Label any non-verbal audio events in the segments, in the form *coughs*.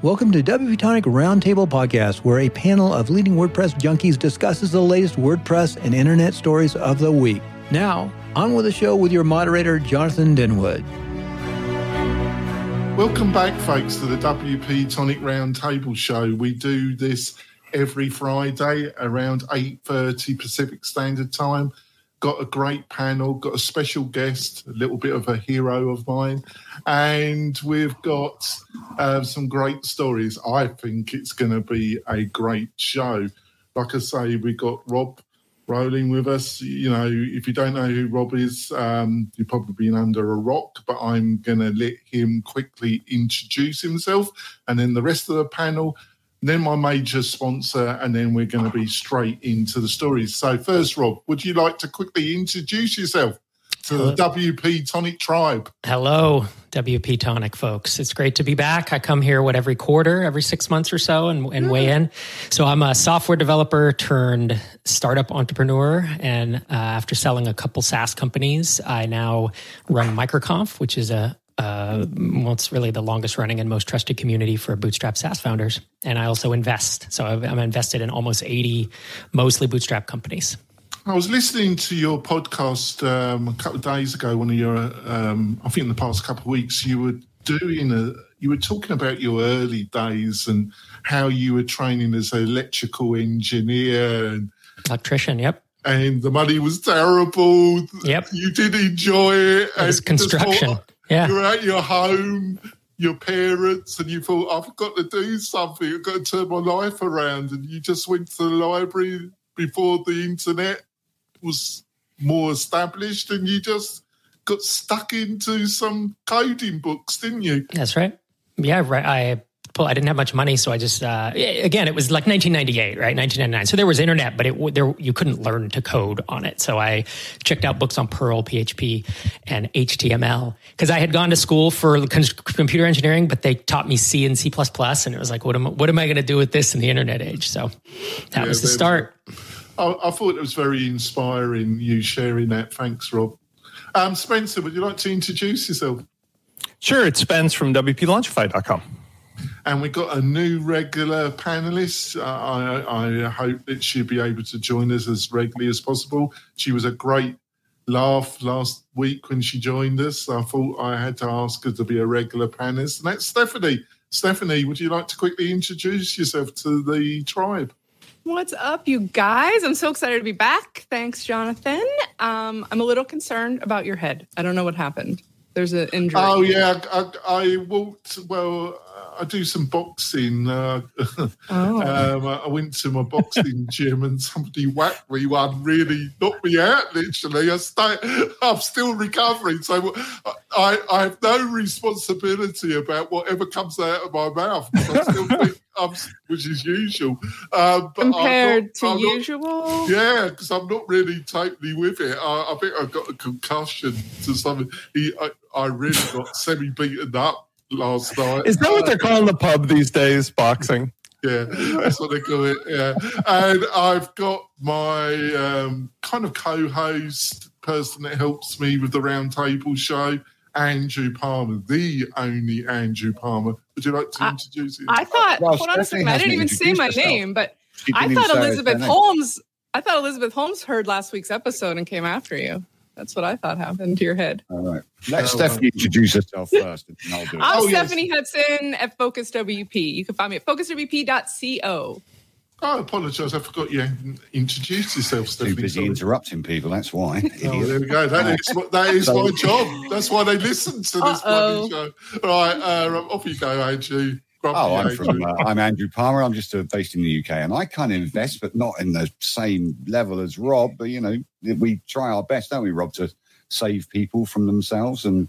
Welcome to WP Tonic Roundtable Podcast, where a panel of leading WordPress junkies discusses the latest WordPress and internet stories of the week. Now, on with the show with your moderator, Jonathan Denwood. Welcome back, folks, to the WP Tonic Roundtable Show. We do this every Friday around 8.30 Pacific Standard Time got a great panel, got a special guest, a little bit of a hero of mine, and we've got uh, some great stories. I think it's going to be a great show. Like I say, we got Rob rolling with us. You know, if you don't know who Rob is, um, you've probably been under a rock, but I'm going to let him quickly introduce himself. And then the rest of the panel then my major sponsor, and then we're going to be straight into the stories. So, first, Rob, would you like to quickly introduce yourself to Hello. the WP Tonic tribe? Hello, WP Tonic folks. It's great to be back. I come here, what, every quarter, every six months or so, and, and yeah. weigh in. So, I'm a software developer turned startup entrepreneur. And uh, after selling a couple SaaS companies, I now run MicroConf, which is a uh, well, it's really the longest running and most trusted community for bootstrap SaaS founders. And I also invest. So I'm invested in almost 80 mostly bootstrap companies. I was listening to your podcast um, a couple of days ago. One of your, um, I think, in the past couple of weeks, you were doing a, you were talking about your early days and how you were training as an electrical engineer and electrician. Yep. And the money was terrible. Yep. You did enjoy it. It was construction. Yeah. You're at your home, your parents, and you thought, I've got to do something. I've got to turn my life around. And you just went to the library before the internet was more established and you just got stuck into some coding books, didn't you? That's right. Yeah, right. I I didn't have much money, so I just uh, again it was like 1998, right? 1999. So there was internet, but it there you couldn't learn to code on it. So I checked out books on Perl, PHP, and HTML because I had gone to school for computer engineering, but they taught me C and C++, and it was like, what am what am I going to do with this in the internet age? So that yeah, was the start. I, I, thought it was very inspiring you sharing that. Thanks, Rob. Um, Spencer, would you like to introduce yourself? Sure, it's Spence from WPLaunchify.com. And we've got a new regular panelist. Uh, I, I hope that she'll be able to join us as regularly as possible. She was a great laugh last week when she joined us. I thought I had to ask her to be a regular panelist. And that's Stephanie. Stephanie, would you like to quickly introduce yourself to the tribe? What's up, you guys? I'm so excited to be back. Thanks, Jonathan. Um, I'm a little concerned about your head. I don't know what happened. There's an injury. Oh yeah, I, I walked. Well, I do some boxing. Uh, *laughs* oh. um, I went to my boxing *laughs* gym and somebody whacked me one, really knocked me out. Literally, I stay, I'm still recovering, so I, I have no responsibility about whatever comes out of my mouth. I still *laughs* think I'm, which is usual. Um, Compared not, to I'm usual, not, yeah, because I'm not really totally with it. I, I, think I've got a concussion to something. I, I really got semi beaten up last night. Is that what they're calling the pub these days? Boxing. Yeah, that's what they call it. Yeah, and I've got my um, kind of co-host person that helps me with the roundtable show. Andrew Palmer, the only Andrew Palmer. Would you like to I, introduce him? I thought, well, hold on a second, I didn't even say my herself. name, but I thought Elizabeth Holmes, I thought Elizabeth Holmes heard last week's episode and came after you. That's what I thought happened to your head. All right. Let oh, Stephanie introduce herself first, and I'll do it. I'm oh, Stephanie yes. Hudson at Focus WP. You can find me at focuswp.co. I apologise. I forgot you introduced yourself, Stephanie. Too busy Sorry. interrupting people. That's why. oh, there we go. That is that is my *laughs* job. That's why they listen to this bloody show. All right, uh, off you go, Andrew. Oh, I'm from. Uh, I'm Andrew Palmer. I'm just uh, based in the UK, and I kind of invest, but not in the same level as Rob. But you know, we try our best, don't we, Rob, to save people from themselves and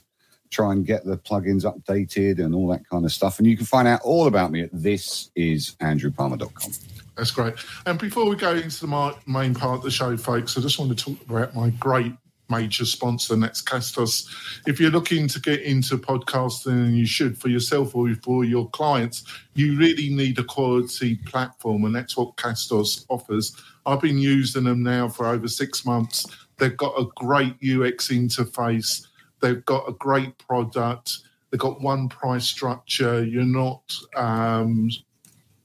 try and get the plugins updated and all that kind of stuff. And you can find out all about me at thisisandrewpalmer.com. That's great. And before we go into the main part of the show, folks, I just want to talk about my great major sponsor, and that's Castos. If you're looking to get into podcasting, and you should for yourself or for your clients, you really need a quality platform, and that's what Castos offers. I've been using them now for over six months. They've got a great UX interface. They've got a great product. They've got one price structure. You're not um,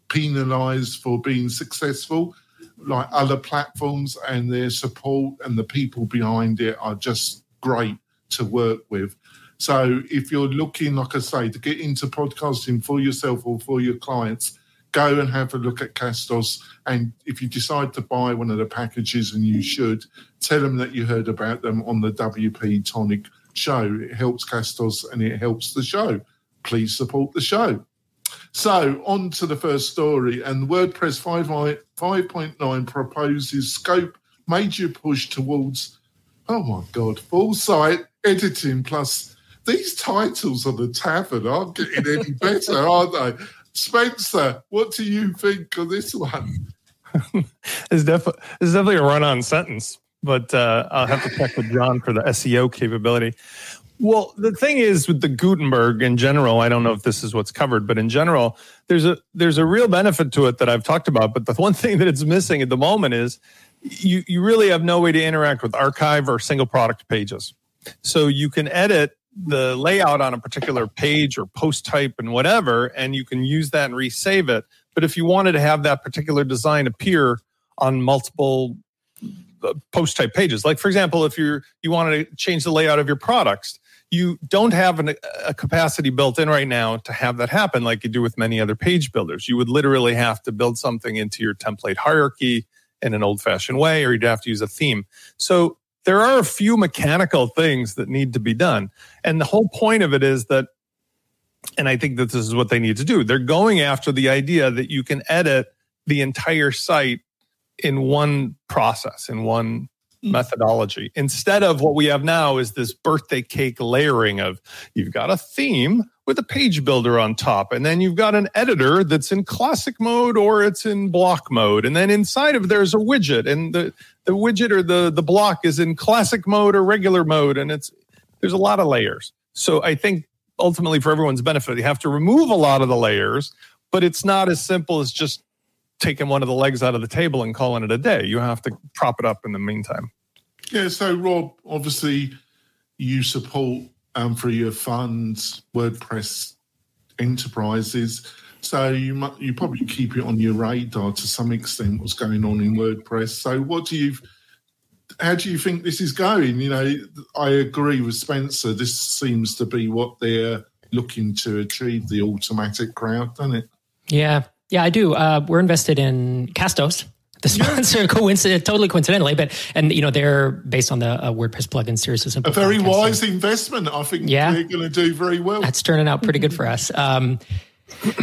penalized for being successful like other platforms, and their support and the people behind it are just great to work with. So if you're looking, like I say, to get into podcasting for yourself or for your clients, go and have a look at Castos. And if you decide to buy one of the packages, and you should, tell them that you heard about them on the WP Tonic show. It helps Castos and it helps the show. Please support the show. So, on to the first story. And WordPress 5.9 proposes scope major push towards, oh my God, full site editing plus these titles on the tavern aren't getting any *laughs* better, are they? Spencer, what do you think of this one? *laughs* it's, def- it's definitely a run on sentence, but uh, I'll have to check with John for the SEO capability. Well, the thing is with the Gutenberg in general, I don't know if this is what's covered, but in general, there's a there's a real benefit to it that I've talked about. But the *laughs* one thing that it's missing at the moment is you you really have no way to interact with archive or single product pages. So you can edit the layout on a particular page or post type and whatever, and you can use that and resave it. But if you wanted to have that particular design appear on multiple uh, post type pages, like for example, if you're you wanted to change the layout of your products, you don't have an, a capacity built in right now to have that happen like you do with many other page builders. You would literally have to build something into your template hierarchy in an old fashioned way, or you'd have to use a theme. So there are a few mechanical things that need to be done. And the whole point of it is that, and I think that this is what they need to do. They're going after the idea that you can edit the entire site in one process, in one methodology. Instead of what we have now is this birthday cake layering of you've got a theme with a page builder on top and then you've got an editor that's in classic mode or it's in block mode and then inside of there's a widget and the the widget or the the block is in classic mode or regular mode and it's there's a lot of layers. So i think ultimately for everyone's benefit you have to remove a lot of the layers but it's not as simple as just taking one of the legs out of the table and calling it a day. You have to prop it up in the meantime. Yeah. So, Rob, obviously, you support um, through your funds WordPress enterprises. So you mu- you probably keep it on your radar to some extent what's going on in WordPress. So what do you how do you think this is going? You know, I agree with Spencer. This seems to be what they're looking to achieve, the Automattic crowd, doesn't it? Yeah. Yeah, I do. Uh, we're invested in Castos, the sponsor, coincident, totally coincidentally, but and you know they're based on the uh, WordPress plugin series. A very wise investment. I think yeah. they're going to do very well. That's turning out pretty good for us. Um,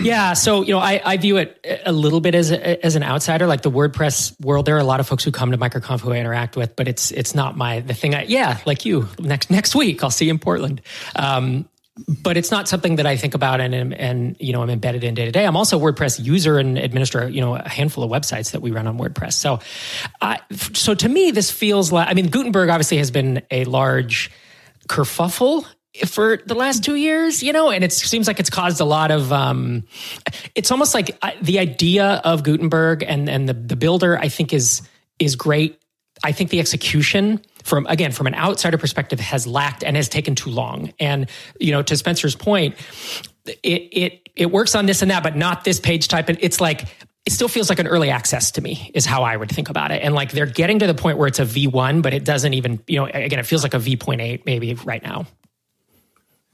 yeah, so you know, I, I view it a little bit as a, as an outsider, like the WordPress world. There are a lot of folks who come to MicroConf who I interact with, but it's it's not my the thing. I yeah, like you next next week I'll see you in Portland. Um, but it's not something that I think about and and you know I'm embedded in day to day. I'm also a WordPress user and administer you know a handful of websites that we run on WordPress. So, uh, so to me, this feels like I mean Gutenberg obviously has been a large kerfuffle for the last two years, you know, and it seems like it's caused a lot of. Um, it's almost like uh, the idea of Gutenberg and and the the builder I think is is great. I think the execution from again from an outsider perspective has lacked and has taken too long. And you know to spencer's point it it it works on this and that but not this page type. And it's like it still feels like an early access to me is how i would think about it. And like they're getting to the point where it's a v1 but it doesn't even you know again it feels like a v.8 maybe right now.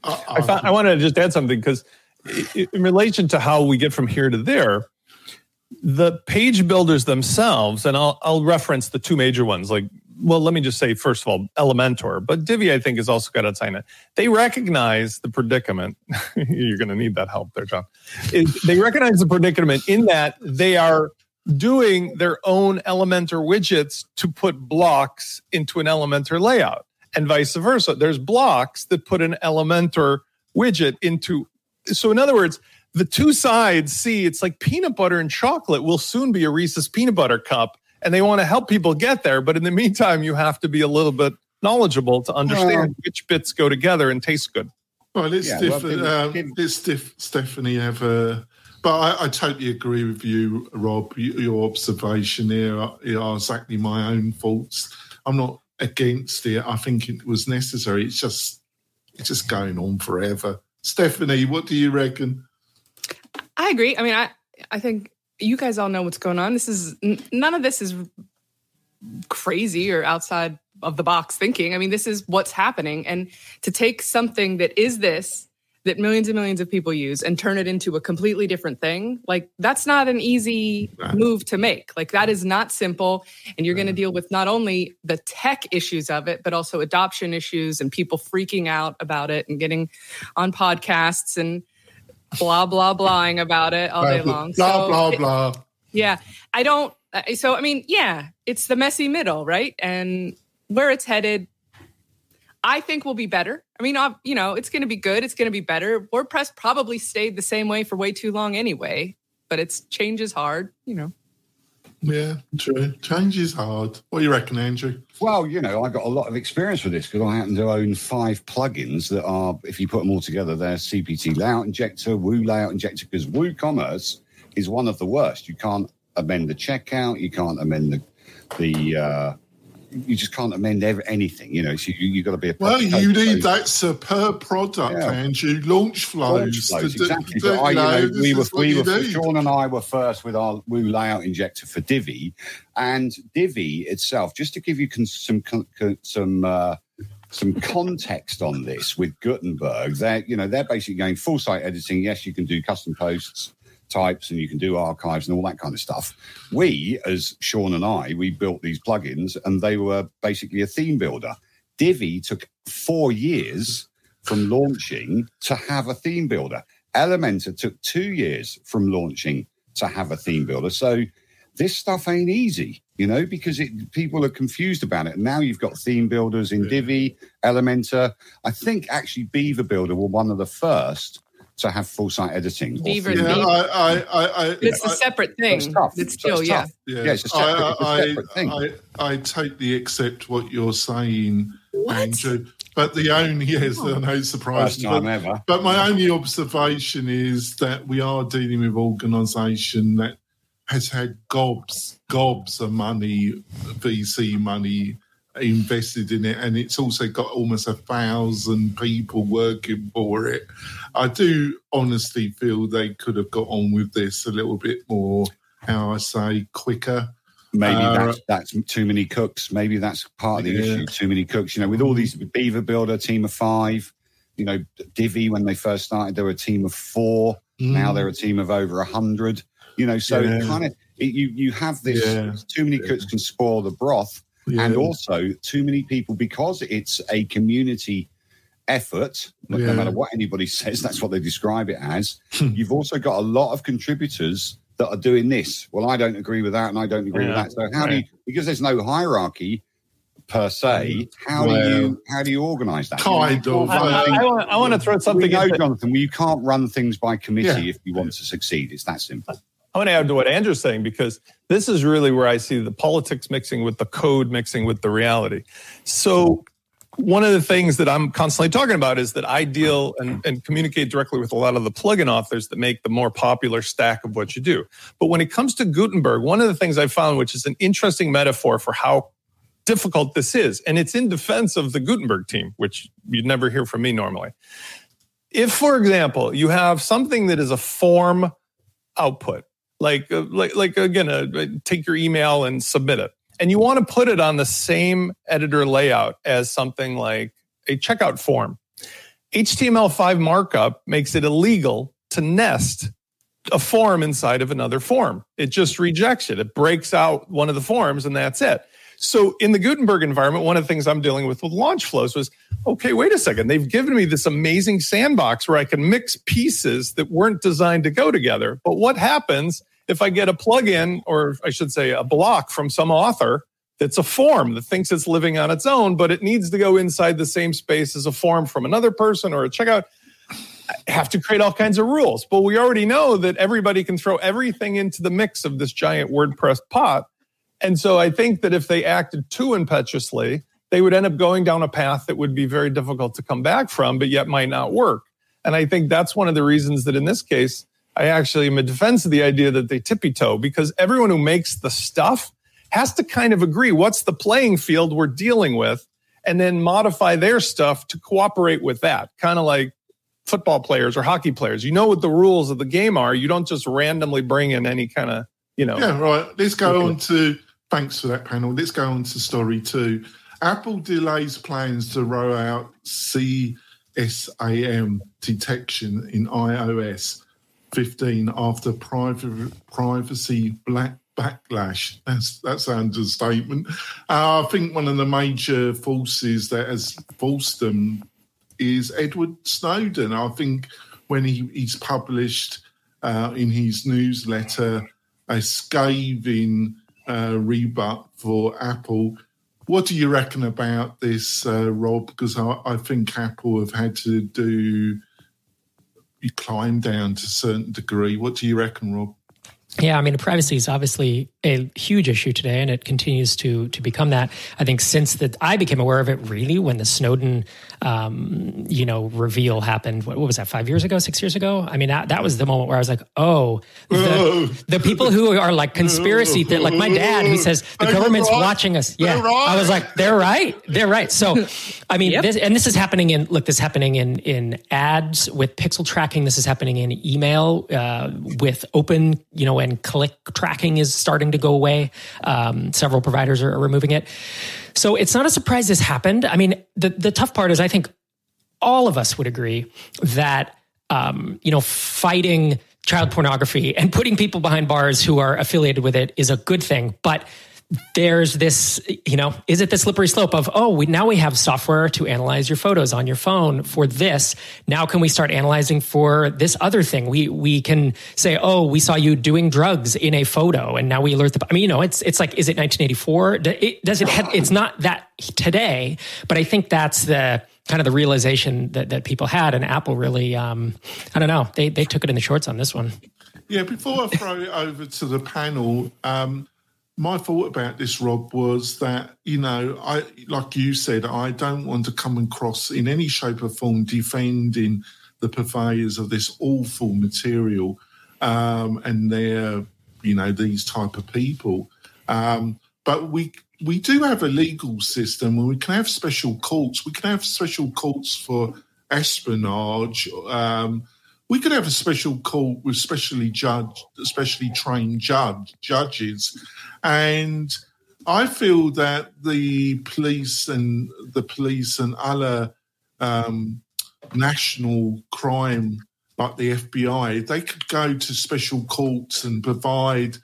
Uh, I, found, I wanted to just add something because in relation to how we get from here to there the page builders themselves and I'll, I'll reference the two major ones like well, let me just say, first of all, Elementor, but Divi, I think, has also got a sign it. They recognize the predicament. *laughs* You're going to need that help there, John. they recognize the predicament in that they are doing their own Elementor widgets to put blocks into an Elementor layout and vice versa. There's blocks that put an Elementor widget into. So, in other words, the two sides see it's like peanut butter and chocolate will soon be a Reese's peanut butter cup and they want to help people get there. But in the meantime, you have to be a little bit knowledgeable to understand uh, which bits go together and taste good. Well, let's, yeah, well, uh, let's Stephanie have a. But I, I, totally agree with you, Rob. Your observation here are, are exactly my own faults. I'm not against it. I think it was necessary. It's just it's just going on forever. Stephanie, what do you reckon? I agree. I mean, I I think you guys all know what's going on. This is none of this is crazy or outside of the box thinking. I mean, this is what's happening. And to take something that is this, that millions and millions of people use, and turn it into a completely different thing, like that's not an easy move to make. Like that is not simple. And you're going to deal with not only the tech issues of it, but also adoption issues and people freaking out about it and getting on podcasts and blah, blah, blahing about it all day long. Blah, so blah, blah. yeah. I don't, so, I mean, yeah, it's the messy middle, right? And where it's headed, I think will be better. I mean, you know, it's going to be good. It's going to be better. WordPress probably stayed the same way for way too long anyway, but it's change is hard, you know. Yeah, true. Change is hard. What do you reckon, Andrew? Well, you know, I got a lot of experience with this because I happen to own five plugins that are, if you put them all together, they're CPT layout injector, Woo layout injector, because WooCommerce is one of the worst. You can't amend the checkout, you can't amend the the uh, you just can't amend ever, anything. You know, so you you got to be a well. You need that superb product, yeah. Andrew. Launchflows, launch flows to, exactly. I, you know, know we were we were Sean and I were first with our Woo layout injector for Divi, and Divi itself. Just to give you con- some con- some. Uh, some context on this with Gutenberg. They're, you know, they're basically going full site editing. Yes, you can do custom posts types and you can do archives and all that kind of stuff. We, as Sean and I, we built these plugins and they were basically a theme builder. Divi took four years from launching to have a theme builder. Elementor took two years from launching to have a theme builder. So this stuff ain't easy, you know, because it, people are confused about it. Now you've got theme builders in Divi, Elementor. I think actually Beaver Builder were one of the first to have full site editing. Beaver, yeah, I, I, I, it's a separate thing. It's, tough. it's still, yeah. yeah. yeah. it's a separate, I, a separate thing. I, I totally accept what you're saying, what? Andrew. But the only *laughs* yes, oh. no surprise. First time ever. But my only observation is that we are dealing with organisation that has had gobs, gobs of money, VC money invested in it, and it's also got almost a thousand people working for it. I do honestly feel they could have got on with this a little bit more. How I say, quicker. Maybe uh, that's, that's too many cooks. Maybe that's part of the yeah. issue. Too many cooks. You know, with all these Beaver Builder team of five. You know, Divi when they first started, they were a team of four. Mm. Now they're a team of over a hundred. You know, so yeah. kind of you you have this. Yeah. Too many cooks can spoil the broth yeah. and also too many people because it's a community effort yeah. no matter what anybody says that's what they describe it as *laughs* hmm. you've also got a lot of contributors that are doing this well i don't agree with that and i don't agree yeah. with that so how do you because there's no hierarchy per se how well, do you how do you organize that kind you know, of I, I, want, I, want, to throw something we know, jonathan well, you can't run things by committee if you want to succeed it's that simple I want to add to what Andrew's saying because this is really where I see the politics mixing with the code mixing with the reality. So one of the things that I'm constantly talking about is that I deal and, and communicate directly with a lot of the plugin authors that make the more popular stack of what you do. But when it comes to Gutenberg, one of the things I found, which is an interesting metaphor for how difficult this is, and it's in defense of the Gutenberg team, which you'd never hear from me normally. If, for example, you have something that is a form output, like uh, like like again uh, take your email and submit it. And you want to put it on the same editor layout as something like a checkout form. Html5 markup makes it illegal to nest a form inside of another form. It just rejects it. It breaks out one of the forms and that's it so in the Gutenberg environment, one of the things I'm dealing with with Launchflows was, okay, wait a second. They've given me this amazing sandbox where I can mix pieces that weren't designed to go together. But what happens if I get a plugin, or I should say a block from some author that's a form that thinks it's living on its own, but it needs to go inside the same space as a form from another person or a checkout. I have to create all kinds of rules. But we already know that everybody can throw everything into the mix of this giant WordPress pot. And so I think that if they acted too impetuously, they would end up going down a path that would be very difficult to come back from, but yet might not work. And I think that's one of the reasons that in this case, I actually am in defense of the idea that they tippy toe because everyone who makes the stuff has to kind of agree what's the playing field we're dealing with and then modify their stuff to cooperate with that. Kind of like football players or hockey players. You know what the rules of the game are. You don't just randomly bring in any kind of, you know. Yeah, right. Let's go okay. on to, thanks for that panel. Let's go on to story two. Apple delays plans to roll out CSAM detection in iOS 15 after privacy black backlash. That's that's an understatement. Uh, I think one of the major forces that has forced them is Edward Snowden. I think when he, he's published uh, in his newsletter a scathing uh, rebut for Apple. What do you reckon about this, uh, Rob? Because I, I think Apple have had to do climb down to a certain degree. What do you reckon, Rob? Yeah, I mean, privacy is obviously a huge issue today, and it continues to to become that. I think since that I became aware of it really when the Snowden, um, you know, reveal happened. What, what, was that? Five years ago? Six years ago? I mean, that, that was the moment where I was like, oh, the, *laughs* the people who are like conspiracy, that like my dad who says the government's watching us. Yeah, I was like, they're right, they're right. So, I mean, yep. this, and this is happening in look, this is happening in in ads with pixel tracking. This is happening in email uh, with open, you know, and click tracking is starting to go away. Um, several providers are, are removing it. So it's not a surprise this happened. I mean, the, the tough part is I think all of us would agree that, um, you know, fighting child pornography and putting people behind bars who are affiliated with it is a good thing. But there's this, you know, is it the slippery slope of, oh, we now we have software to analyze your photos on your phone for this. Now can we start analyzing for this other thing? We we can say, oh, we saw you doing drugs in a photo, and now we alert the. I mean, you know, it's it's like, is it 1984? It, does it? Have, it's not that today, but I think that's the kind of the realization that that people had, and Apple really, um, I don't know, they they took it in the shorts on this one. Yeah, before I throw it over to the panel. Um, my thought about this, Rob, was that you know, I like you said, I don't want to come across in any shape or form defending the purveyors of this awful material um, and their, you know, these type of people. Um, but we we do have a legal system where we can have special courts. We can have special courts for espionage. Um, we could have a special court with specially judged, specially trained judge judges and I feel that the police and the police and other um, national crime like the FBI, they could go to special courts and provide.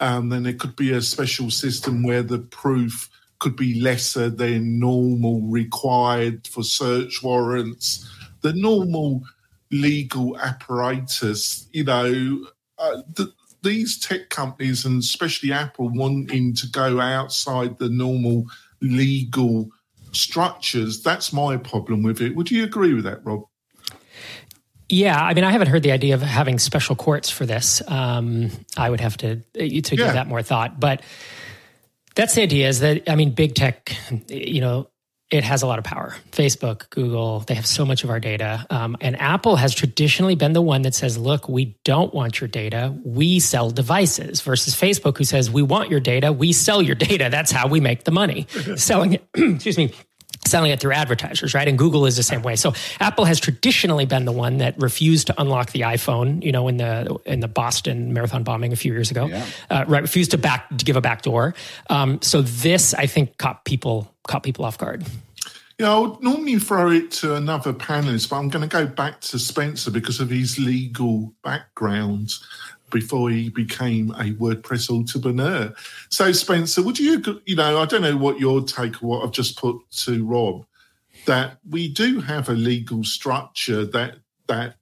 Um, then there could be a special system where the proof could be lesser than normal required for search warrants. The normal legal apparatus, you know, uh, the, these tech companies and especially Apple wanting to go outside the normal legal structures, that's my problem with it. Would you agree with that, Rob? Yeah, I mean, I haven't heard the idea of having special courts for this. Um, I would have to to yeah. give that more thought, but that's the idea. Is that I mean, big tech, you know, it has a lot of power. Facebook, Google, they have so much of our data. Um, and Apple has traditionally been the one that says, look, we don't want your data. We sell devices versus Facebook, who says, we want your data. We sell your data. That's how we make the money. *laughs* Selling it, *clears throat* excuse me, selling it through advertisers, right? And Google is the same way. So Apple has traditionally been the one that refused to unlock the iPhone, you know, in the in the Boston marathon bombing a few years ago, yeah. uh, right? Refused to back to give a back door. Um, so this, I think, caught people caught people off guard. Yeah, I would normally throw it to another panelist, but I'm going to go back to Spencer because of his legal background before he became a WordPress entrepreneur. So, Spencer, would you, you know, I don't know what your take or what I've just put to Rob, that we do have a legal structure that that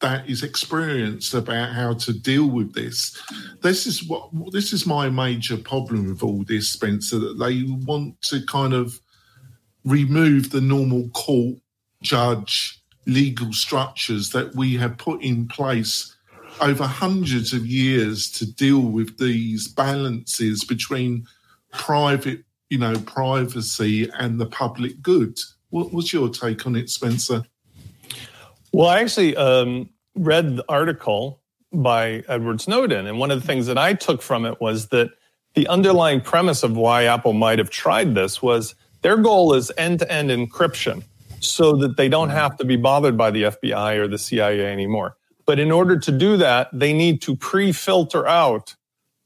that is experienced about how to deal with this. This is what this is my major problem with all this, Spencer. That they want to kind of remove the normal court, judge, legal structures that we have put in place over hundreds of years to deal with these balances between private, you know, privacy and the public good. What was your take on it, Spencer? Well, I actually um, read the article by Edward Snowden, and one of the things that I took from it was that the underlying premise of why Apple might have tried this was their goal is end to end encryption. so that they don't have to be bothered by the FBI or the CIA anymore. But in order to do that, they need to pre filter out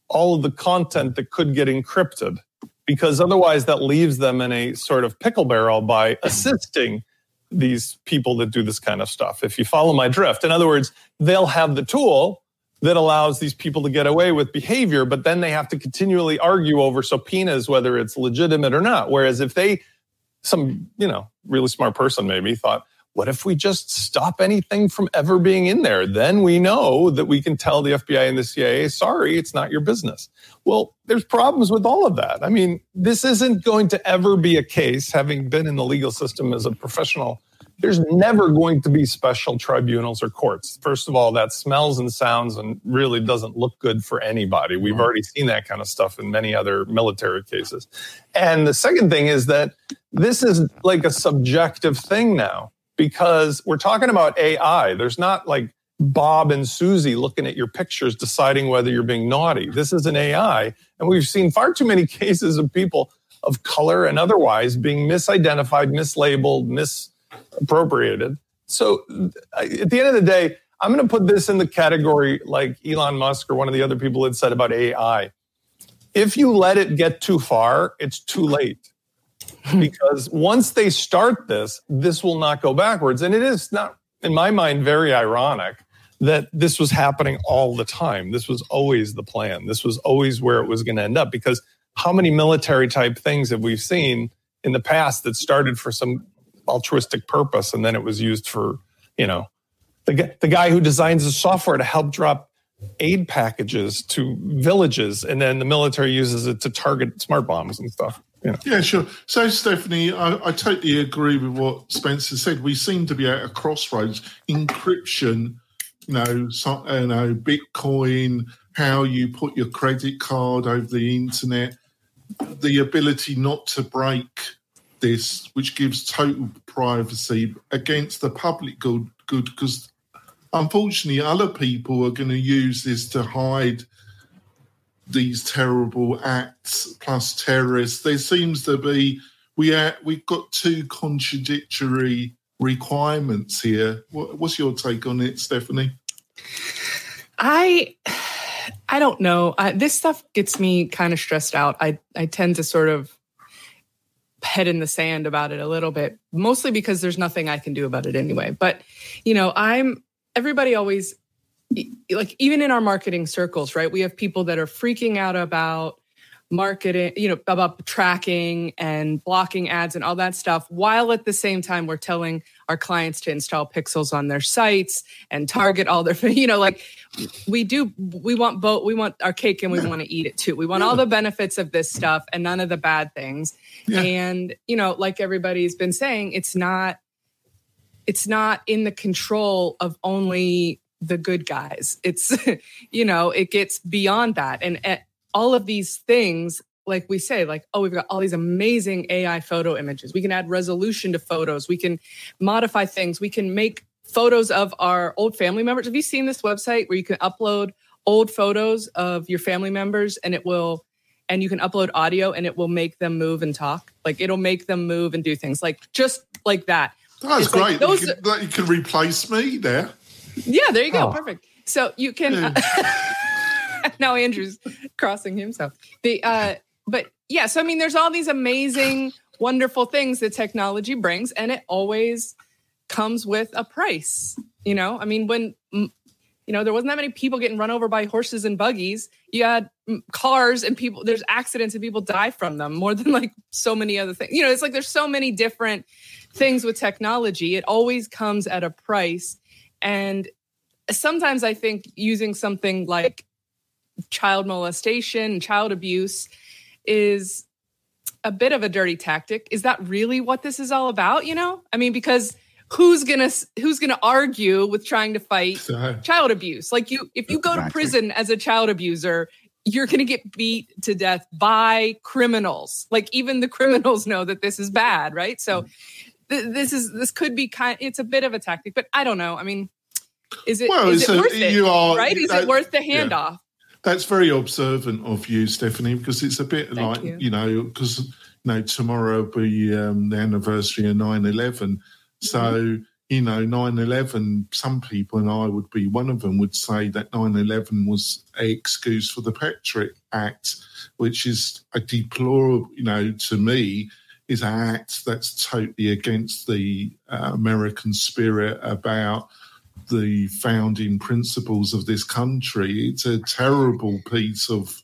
all of the content that could get encrypted because otherwise that leaves them in a sort of pickle barrel by assisting these people that do this kind of stuff. If you follow my drift, in other words, they'll have the tool that allows these people to get away with behavior, but then they have to continually argue over subpoenas whether it's legitimate or not. Whereas if they, some, you know, really smart person maybe thought, what if we just stop anything from ever being in there? Then we know that we can tell the FBI and the CIA, sorry, it's not your business. Well, there's problems with all of that. I mean, this isn't going to ever be a case, having been in the legal system as a professional there's never going to be special tribunals or courts. First of all, that smells and sounds and really doesn't look good for anybody. We've mm-hmm. already seen that kind of stuff in many other military cases. And the second thing is that this is like a subjective thing now because we're talking about AI. There's not like Bob and Susie looking at your pictures deciding whether you're being naughty. This is an AI. And we've seen far too many *laughs* cases of people of color and otherwise being misidentified, mislabeled, misappropriated. So at the end of the day, I'm going to put this in the category like Elon Musk or one of the other people had said about AI. If you let it get too far, it's too late. *laughs* because once they start this, this will not go backwards. And it is not, in my mind, very ironic that this was happening all the time. This was always the plan. This was always where it was going to end up. Because how many military type things have we seen in the past that started for some altruistic purpose, and then it was used for you know the the guy who designs the software to help drop aid packages to villages, and then the military uses it to target smart bombs and stuff. Know. Yeah, sure. So, Stephanie, I, I totally agree with what Spencer said. We seem to be at a crossroads. Encryption, you know, so, you know, Bitcoin, how you put your credit card over the internet, the ability not to break this, which gives total privacy against the public good, good because unfortunately other people are going to use this to hide these terrible acts plus terrorists. There seems to be we are, we've got two contradictory requirements here. What, what's your take on it, Stephanie? I I don't know. I, this stuff gets me kind of stressed out. I I tend to sort of head in the sand about it a little bit, mostly because there's nothing I can do about it anyway. But, you know, I'm everybody always like even in our marketing circles, right? We have people that are freaking out about marketing, you know, about tracking and blocking ads and all that stuff, while at the same time we're telling our clients to install pixels on their sites and target all their, *laughs* you know, like we do, we want both, we want our cake and we yeah. want to eat it too. We want yeah. all the benefits of this stuff and none of the bad things. Yeah. And, you know, like everybody's been saying, it's not, it's not in the control of only the good guys. It's, *laughs* you know, it gets beyond that. And, all of these things like we say like oh we've got all these amazing ai photo images. We can add resolution to photos. We can modify things. We can make photos of our old family members. Have you seen this website where you can upload old photos of your family members and it will and you can upload audio and it will make them move and talk? Like it'll make them move and do things like just like that. That's great like those, you, can, you, can, replace me there yeah there you go oh. perfect so you can yeah. *laughs* now Andrew's crossing himself. The uh, but yeah, so I mean, there's all these amazing, wonderful things that technology brings, and it always comes with a price. You know, I mean, when you know there wasn't that many people getting run over by horses and buggies, you had cars and people. There's accidents and people die from them more than like so many other things. You know, it's like there's so many different things with technology. It always comes at a price, and sometimes I think using something like child molestation, child abuse is a bit of a dirty tactic. Is that really what this is all about? You know, I mean, because who's gonna who's gonna argue with trying to fight child abuse? Like you, if you go exactly. to prison as a child abuser, you're gonna get beat to death by criminals. Like even the criminals know that this is bad, right? So mm. th- this is this could be kind. It's a bit of a tactic, but I don't know. I mean, is it well, is it worth it? You are right. Is it worth the handoff? Yeah. That's very observant of you, Stephanie, because it's a bit Thank like, you, you know, because, you know, tomorrow will be um, the anniversary of 9 11. So, you know, 9 11, some people, and I would be one of them, would say that 9 11 was a excuse for the Patriot Act, which is a deplorable, you know, to me, is an act that's totally against the uh, American spirit about the founding principles of this country. It's a terrible piece of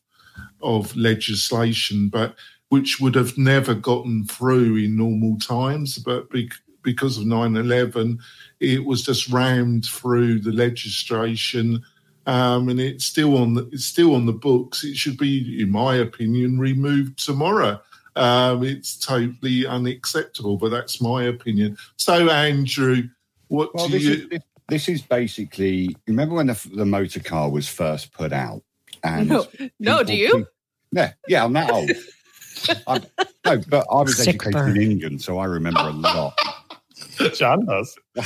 of legislation, but which would have never gotten through in normal times. But because of 9-11, it was just rammed through the legislation. Um, and it's still on the, it's still on the books. It should be, in my opinion, removed tomorrow. Um, it's totally unacceptable, but that's my opinion. So, Andrew, what well, do you? Is, this is basically. Remember when the, the motor car was first put out? And no, no do you? Yeah, yeah, I'm that old. I, no, but I was Sick educated burn. in England, so I remember a lot. John does. *laughs*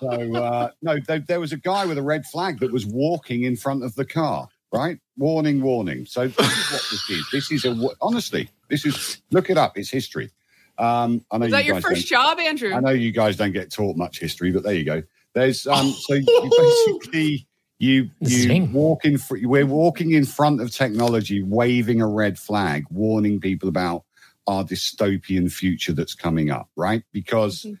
so uh, no, there, there, was a guy with a red flag that was walking in front of the car. Right, warning, warning. So this is what this is. This is a honestly, this is look it up. It's history. Um, I know is that you your first job, Andrew? I know you guys don't get taught much history, but there you go. There's *laughs* um, so you basically you you walk in. Fr- we're walking in front of technology, waving a red flag, warning people about our dystopian future that's coming up. Right? Because mm-hmm.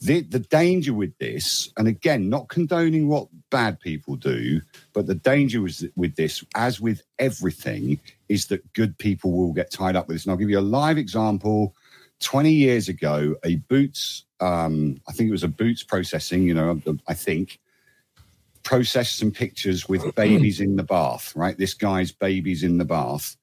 the the danger with this, and again, not condoning what bad people do, but the danger with, with this, as with everything, is that good people will get tied up with this. And I'll give you a live example. 20 years ago, a Boots, um, I think it was a Boots processing, you know, I think, processed some pictures with *clears throat* babies in the bath, right? This guy's babies in the bath.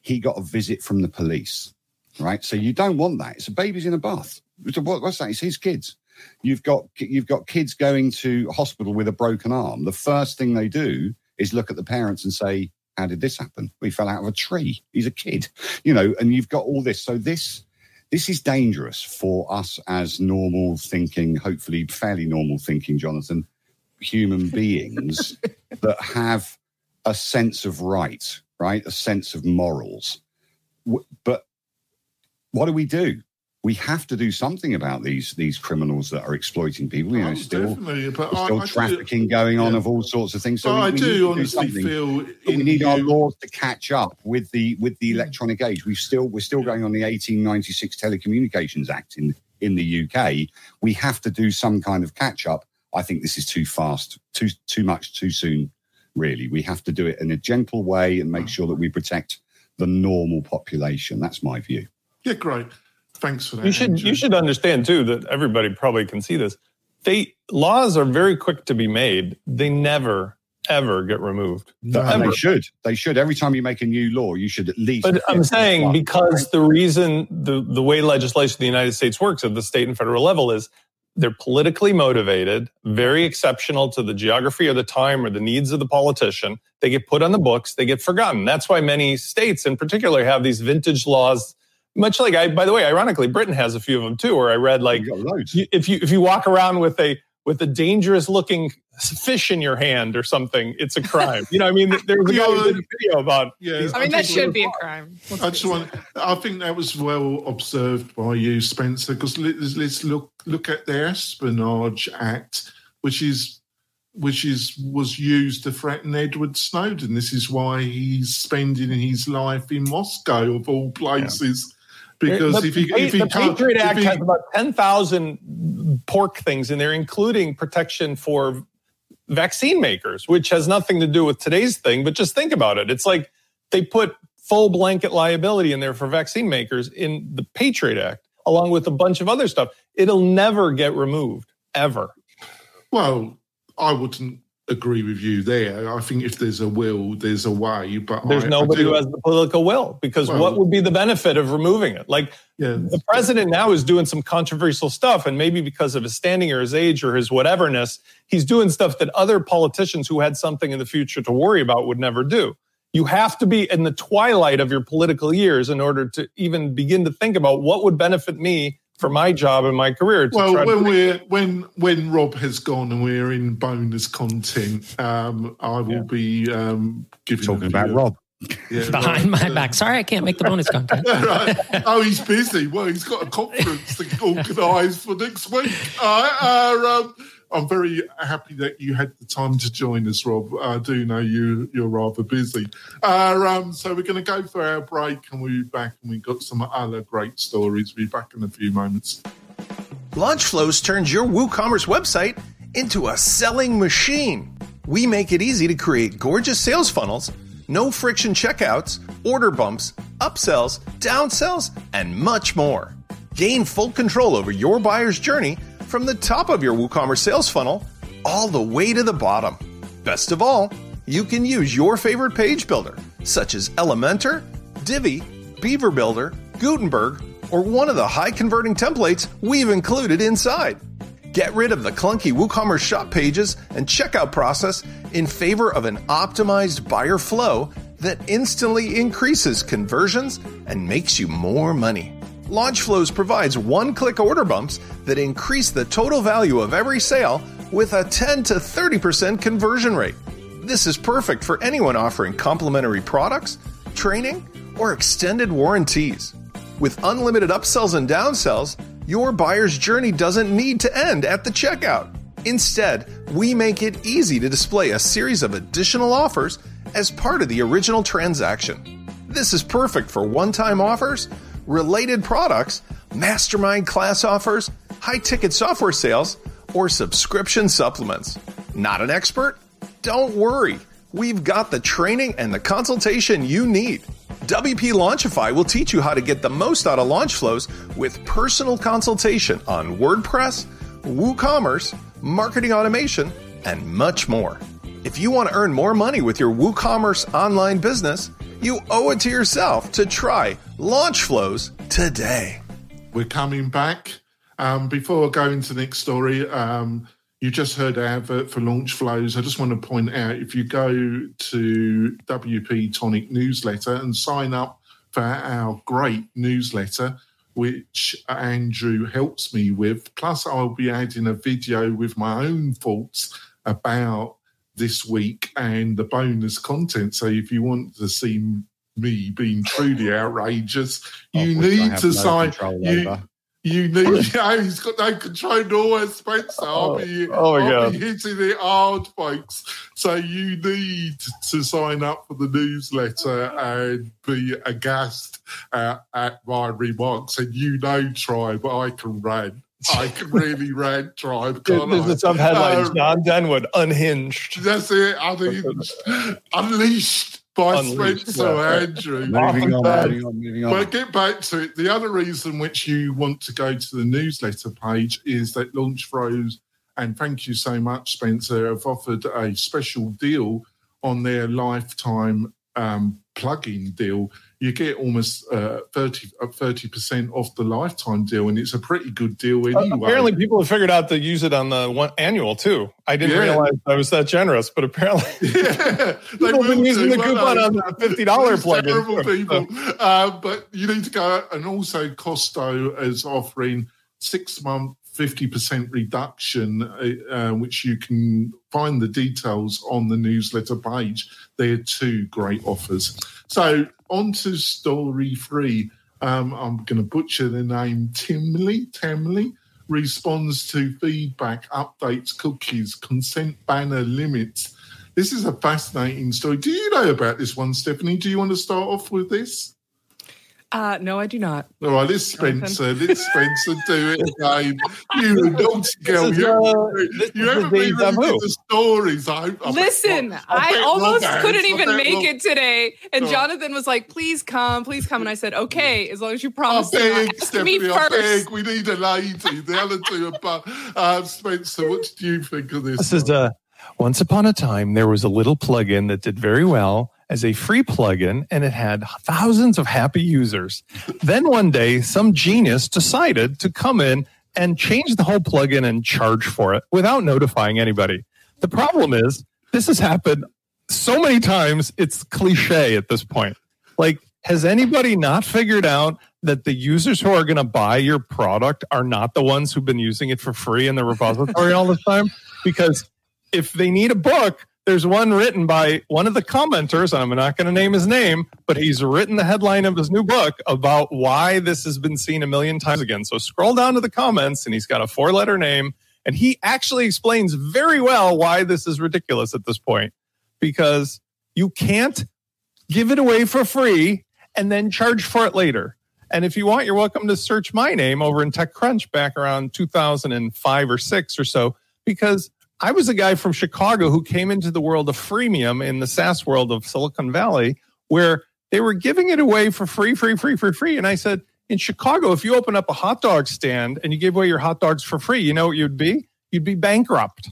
He got a visit from the police, right? So you don't want that. It's a baby's in a bath. What's that? It's his kids. You've got you've got kids going to hospital with a broken arm. The first thing they do is look at the parents and say, "How did this happen? We fell out of a tree. He's a kid, you know." And you've got all this. So this this is dangerous for us as normal thinking, hopefully fairly normal thinking, Jonathan, human *laughs* beings that have a sense of right, right? A sense of morals. But what do we do? We have to do something about these these criminals that are exploiting people. You know, oh, still, still I, trafficking I going on yeah. of all sorts of things. So we, I we do honestly do feel we need you... our laws to catch up with the with the mm. electronic age. We still we're still going on the 1896 Telecommunications Act in in the UK. We have to do some kind of catch up I think this is too fast, too too much, too soon. Really, we have to do it in a gentle way and make mm. sure that we protect the normal population. That's my view. Yeah, great. Thanks for that. You should Andrew. you should understand too that everybody probably can see this. They laws are very quick to be made. They never ever get removed. No, they should. They should. Every time you make a new law, you should at least. But I'm saying because the reason the the way legislation in the United States works at the state and federal level is they're politically motivated, very exceptional to the geography or the time or the needs of the politician. They get put on the books, they get forgotten. That's why many states in particular have these vintage laws. Much like I, by the way, ironically, Britain has a few of them too. Where I read like, if you if you walk around with a with a dangerous looking fish in your hand or something, it's a crime. You know, I mean, there was a *laughs* guy who did a video about. Yeah, I mean, that should be a crime. I just want. I think that was well observed by you, Spencer. Because let's, let's look look at the Espionage Act, which is which is was used to threaten Edward Snowden. This is why he's spending his life in Moscow, of all places. Yeah because the, if he, if he the Patriot Act has about ten thousand pork things in there, including protection for vaccine makers, which has nothing to do with today's thing. But just think about it. It's like they put full blanket liability in there for vaccine makers in the Patriot Act, along with a bunch of other stuff. It'll never get removed, ever. Well, I wouldn't agree with you there. I think if there's a will, there's a way. But there's I, nobody I who has the political will because well, what would be the benefit of removing it? Like yeah, the president now is doing some controversial stuff, and maybe because of his standing or his age or his whateverness, he's doing stuff that other politicians who had something in the future to worry about would never do. You have to be in the twilight of your political years in order to even begin to think about what would benefit me for my job and my career. well, when we're when when Rob has gone and we're in bonus content, um, I will yeah. be um, giving talking about Rob. *laughs* Yeah, behind right. my back. Sorry, I can't make the bonus content. *laughs* right. Oh, he's busy. Well, he's got a conference to organise for next week. All right, uh, um, I'm very happy that you had the time to join us, Rob. I do know you you're rather busy. Uh, um, so we're going to go for our break, and we'll be back, and we've got some other great stories. We'll be back in a few moments. Launchflows turns your WooCommerce website into a selling machine. We make it easy to create gorgeous sales funnels, no friction checkouts, order bumps, upsells, downsells, and much more. Gain full control over your buyer's journey from the top of your WooCommerce sales funnel all the way to the bottom. Best of all, you can use your favorite page builder, such as Elementor, Divi, Beaver Builder, Gutenberg, or one of the high converting templates we've included inside. Get rid of the clunky WooCommerce shop pages and checkout process in favor of an optimized buyer flow that instantly increases conversions and makes you more money. Launchflows provides one click order bumps that increase the total value of every sale with a 10 to 30% conversion rate. This is perfect for anyone offering complimentary products, training, or extended warranties. With unlimited upsells and downsells, your buyer's journey doesn't need to end at the checkout. Instead, we make it easy to display a series of additional offers as part of the original transaction. This is perfect for one time offers, related products, mastermind class offers, high ticket software sales, or subscription supplements. Not an expert? Don't worry. We've got the training and the consultation you need. WP Launchify will teach you how to get the most out of Launchflows with personal consultation on WordPress, WooCommerce, marketing automation, and much more. If you want to earn more money with your WooCommerce online business, you owe it to yourself to try Launchflows today. We're coming back. Um, before I go into the next story, um, you just heard our advert for Launchflows. I just want to point out if you go to WP Tonic newsletter and sign up for our great newsletter, which Andrew helps me with, plus I'll be adding a video with my own thoughts about this week and the bonus content. So if you want to see me being truly *laughs* outrageous, you Of which I need to no sign. You, over. you need, *laughs* yeah, *laughs* he's got no control over Spencer. I'll be, Oh, my I'll God. be hitting it hard, folks. So you need to sign up for the newsletter and be aghast uh, at my remarks. And you know, Tribe, I can rant. I can really rant, Tribe. Can't There's I? the sub headlines. Uh, John Denwood unhinged. that's it. Unleashed, unleashed by Unleashed, Spencer yeah. Andrew. Moving on, Um, moving on, moving on. but get back to it. The other reason which you want to go to the newsletter page is that Launchflows, and thank you so much, Spencer, have offered a special deal on their lifetime um, plug-in deal. You get almost uh, 30 percent off the lifetime deal, and it's a pretty good deal Uh. Apparently, people have figured out to use it on the one annual too. I didn't Yeah. realize I was that generous, but apparently, *laughs* yeah, *laughs* People have been using the coupon on the $50 Those plugin. Terrible people. Uh, but you need to go, and also Costo is offering six month. 50% reduction, uh, uh, which you can find the details on the newsletter page. They're two great offers. So, on to story three. Um, I'm going to butcher the name. Timley, Temley responds to feedback, updates, cookies, consent banner limits. This is a fascinating story. Do you know about this one, Stephanie? Do you want to start off with this? Uh, no, I do not. All right, let's Spencer. Let's *laughs* Spencer do it again. You naughty girl. is, You, uh, you, this you is haven't been reading the stories. I, I Listen, bet- I, bet almost couldn't I even make Rob- it today. And Go. Jonathan was like, please come, please come. And I said, okay, as long as you promise to not beg, ask Stephanie, me I first. beg. We need a lady. The other two are but uh, Spencer, what do you think of this? This is one? uh, once upon a time there was a little plugin that did very well as a free plugin and it had thousands of happy users. then one day some genius decided to come in and change the whole plugin and charge for it without notifying anybody. The problem is this has happened so many times it's cliche at this point. Like has anybody not figured out that the users who are going to buy your product are not the ones who've been using it for free in the repository all this time? Because if they need a book, there's one written by one of the commenters, and I'm not going to name his name, but he's written the headline of his new book about why this has been seen a million times again. So scroll down to the comments, and he's got a four letter name, and he actually explains very well why this is ridiculous at this point because you can't give it away for free and then charge for it later. And if you want, you're welcome to search my name over in TechCrunch back around 2005 or six or so, because I was a guy from Chicago who came into the world of freemium in the SaaS world of Silicon Valley, where they were giving it away for free, free, free, free, free. And I said, in Chicago, if you open up a hot dog stand and you give away your hot dogs for free, you know what you'd be? You'd be bankrupt.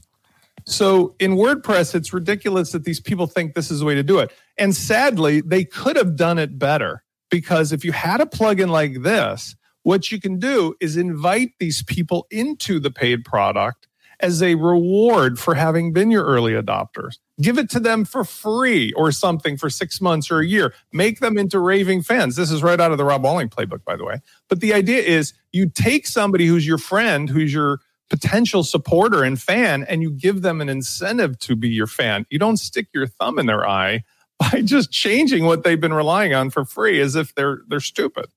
So in WordPress, it's ridiculous that these people think this is the way to do it. And sadly, they could have done it better because if you had a plugin like this, what you can do is invite these people into the paid product as a reward for having been your early adopters. Give it to them for free or something for six months or a year. Make them into raving fans. This is right out of the Rob Walling playbook, by the way. But the idea is you take somebody who's your friend, who's your potential supporter and fan, and you give them an incentive to be your fan. You don't stick your thumb in their eye *laughs* by just changing what they've been relying on for free as if they're they're stupid.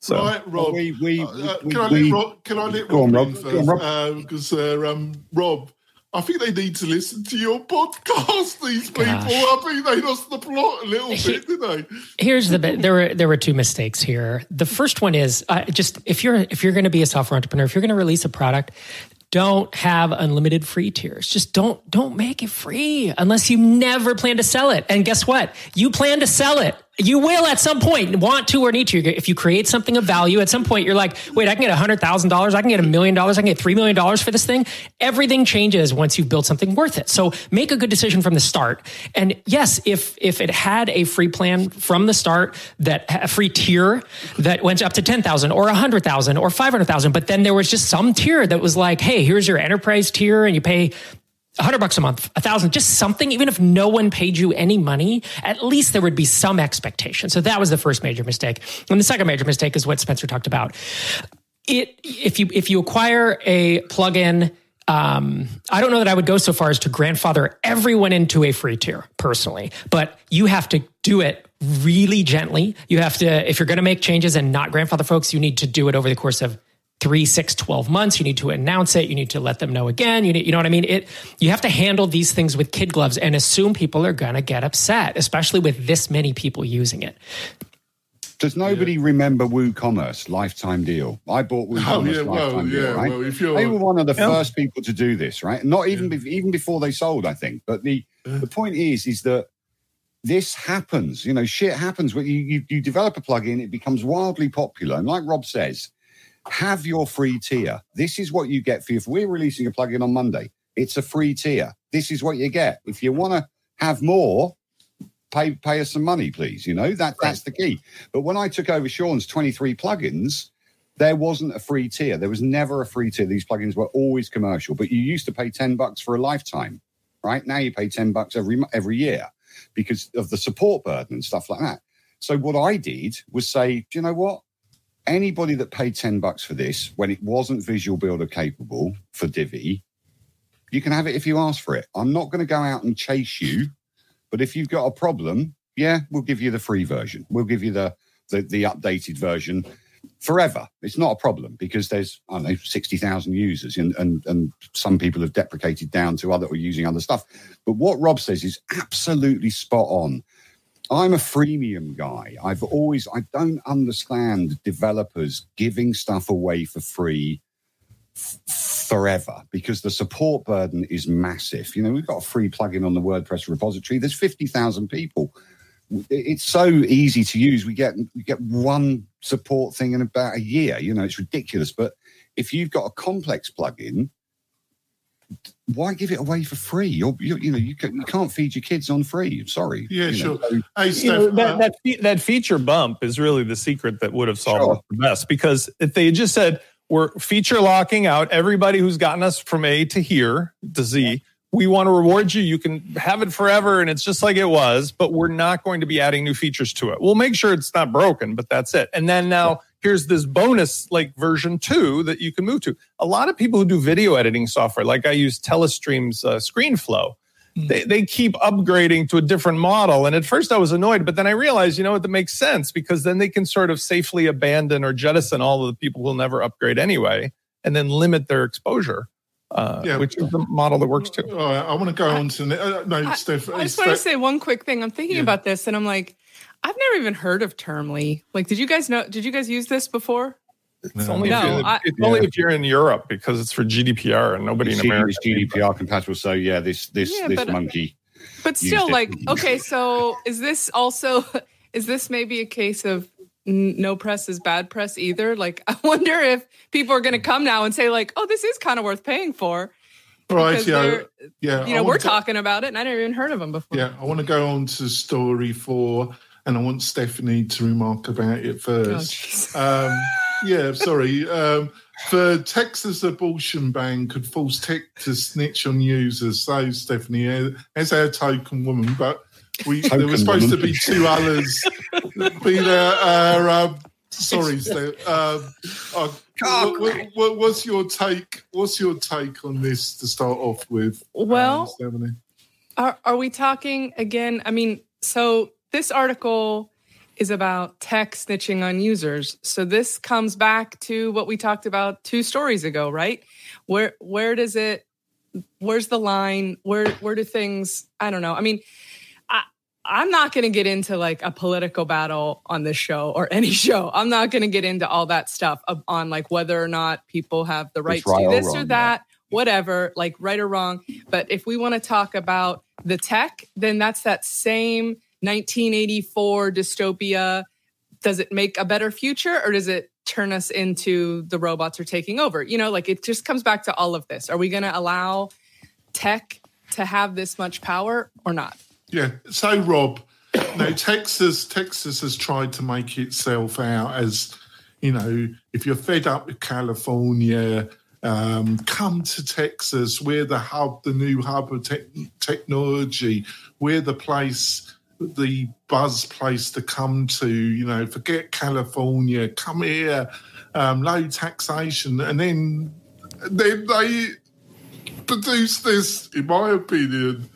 So, right, Rob. We, we, uh, we, can, I let Rob, can I let go on, Rob, Rob. Go on, Rob. first? Because uh, um, Rob, I think they need to listen to your *laughs* podcast. These people, Gosh. I think they lost the plot a little He- bit, didn't they? Here's the bit. There were there were two mistakes here. The first one is uh, just if you're if you're going to be a software entrepreneur, if you're going to release a product, don't have unlimited free tiers. Just don't don't make it free unless you never plan to sell it. And guess what? You plan to sell it. You will at some point want to or need to. If you create something of value, at some point you're like, wait, I can get hundred thousand dollars, I can get a million dollars, I can get three million dollars for this thing. Everything changes once you've built something worth it. So make a good decision from the start. And yes, if if it had a free plan from the start that a free tier that went up to ten thousand or a hundred thousand or five hundred thousand, but then there was just some tier that was like, hey, here's your enterprise tier, and you pay hundred bucks a month, a thousand, just something, even if no one paid you any money, at least there would be some expectation. So that was the first major mistake. And the second major mistake is what Spencer talked about. It, if you, if you acquire a plugin, um, I don't know that I would go so far as to grandfather everyone into a free tier personally, but you have to do it really gently. You have to, if you're going to make changes and not grandfather folks, you need to do it over the course of three, six, 12 months. You need to announce it. You need to let them know again. You, need, you know what I mean? It, you have to handle these things with kid gloves and assume people are going to get upset, especially with this many people using it. Does nobody remember WooCommerce lifetime deal? I bought oh, WooCommerce yeah, well, lifetime yeah, deal, right? well, if you're- they were one of the Yeah. first people to do this, right? Not even be- even before they sold, I think. But the the point is, is that this happens. You know, shit happens when you, you you develop a plugin, it becomes wildly popular, and like Rob says, have your free tier. This is what you get for. If we're releasing a plugin on Monday, it's a free tier. This is what you get. If you want to have more, pay pay us some money, please. You know that that's the key. But when I took over Sean's 23 plugins, there wasn't a free tier. There was never a free tier. These plugins were always commercial. But you used to pay 10 bucks for a lifetime, right? Now you pay 10 bucks every every year because of the support burden and stuff like that. So what I did was say, do you know what? Anybody that paid 10 bucks for this when it wasn't Visual Builder capable for Divi, you can have it if you ask for it. I'm not going to go out and chase you but if you've got a problem, yeah, we'll give you the free version. We'll give you the the, the updated version forever. It's not a problem because there's I don't know sixty thousand users, and, and and some people have deprecated down to other or using other stuff. But what Rob says is absolutely spot on. I'm a freemium guy. I've always I don't understand developers giving stuff away for free forever because the support burden is massive. You know, we've got a free plugin on the WordPress repository. There's 50,000 people. It's so easy to use. We get we get one support thing in about a year. You know, it's ridiculous. But if you've got a complex plugin, why give it away for free? You're, you you know you, can, you can't feed your kids on free. Sorry. Yeah, You sure. so- Hey, Steph, you know, that, uh, that, fe- that feature bump is really the secret that would have solved Sure. the mess Because if they just said, we're feature locking out everybody who's gotten us from A to here to Z, we want to reward you. You can have it forever and it's just like it was, but we're not going to be adding new features to it. We'll make sure it's not broken, but that's it. And then now here's this bonus like version two that you can move to. A lot of people who do video editing software, like I use Telestream's uh, ScreenFlow, they, they keep upgrading to a different model. And at first I was annoyed, but then I realized, you know what, that makes sense because then they can sort of safely abandon or jettison all of the people who'll never upgrade anyway and then limit their exposure. Uh, Yeah. which is the model that works too. All right, I want to go on to uh, no, I, Steph. I just Steph- want to say one quick thing. I'm thinking Yeah. about this, and I'm like, I've never even heard of Termly. Like, did you guys know? Did you guys use this before? It's No. only, No, if, you're, I- it's only if you're in Europe because it's for GDPR and nobody in It's America. GDPR compatible. So yeah, this this Yeah, this but- uh, monkey. But still, it. like, okay, so is this also *laughs* is this maybe a case of no press is bad press either? Like, *laughs* I wonder if people are going to come now and say like, oh, this is kind of worth paying for. right, because yeah, yeah. You know, we're to- talking about it, and I never even heard of them before. Yeah, I want to go on to story four, and I want Stephanie to remark about it Oh, first. jeez. um, yeah, sorry. Um, the Texas abortion ban could force tech to snitch on users. So, Stephanie, uh, as our token woman, but we there Token were supposed woman. to be two others. be there. Uh, um, sorry, *laughs* Steph. Um, uh, what, what, what- what's your take? What's your take on this to start off with? um, Well, Stephanie? Are are we talking again? I mean, so this article is about tech snitching on users. So this comes back to what we talked about two stories ago, right? Where where does it where's the line? Where where do things I don't know. I mean, I I'm not going to get into like a political battle on this show or *laughs* any show. I'm not going to get into all that stuff on like whether or not people have the right to or do this wrong, or yeah. that, whatever, like right or wrong. But if we want to talk about the tech, then that's that same 1984 dystopia. Does it make a better future or does it turn us into the robots are taking over? You know, like it just comes back to all of this. Are we going to allow tech to have this much power or not? Yeah. So, Rob, *coughs* no, Texas, Texas has tried to make itself out as, you know, if you're fed up with California, um, come to Texas. We're the hub, the new hub of tech technology. We're the place, the buzz place to come to. You know, forget California. Come here. Um, low taxation, and then then they produce this, in my opinion,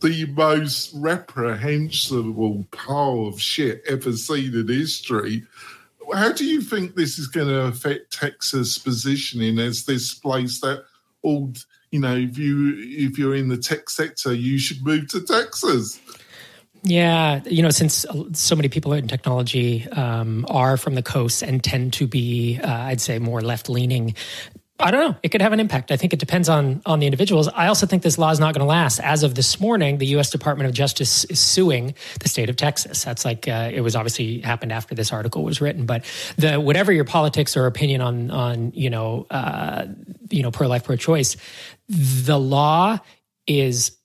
the most reprehensible pile of shit ever seen in history. How do you think this is going to affect Texas' positioning as this place that all you know? If you if you're in the tech sector, you should move to Texas. Yeah, you know, since so many people in technology um, are from the coast and tend to be, uh, I'd say, more left leaning. I don't know. It could have an impact. I think it depends on on the individuals. I also think this law is not going to last. As of this morning, the U.S. Department of Justice is suing the state of Texas. That's like uh, it was obviously happened after this article was written. But the whatever your politics or opinion on on you know uh, you know pro life pro choice, the law is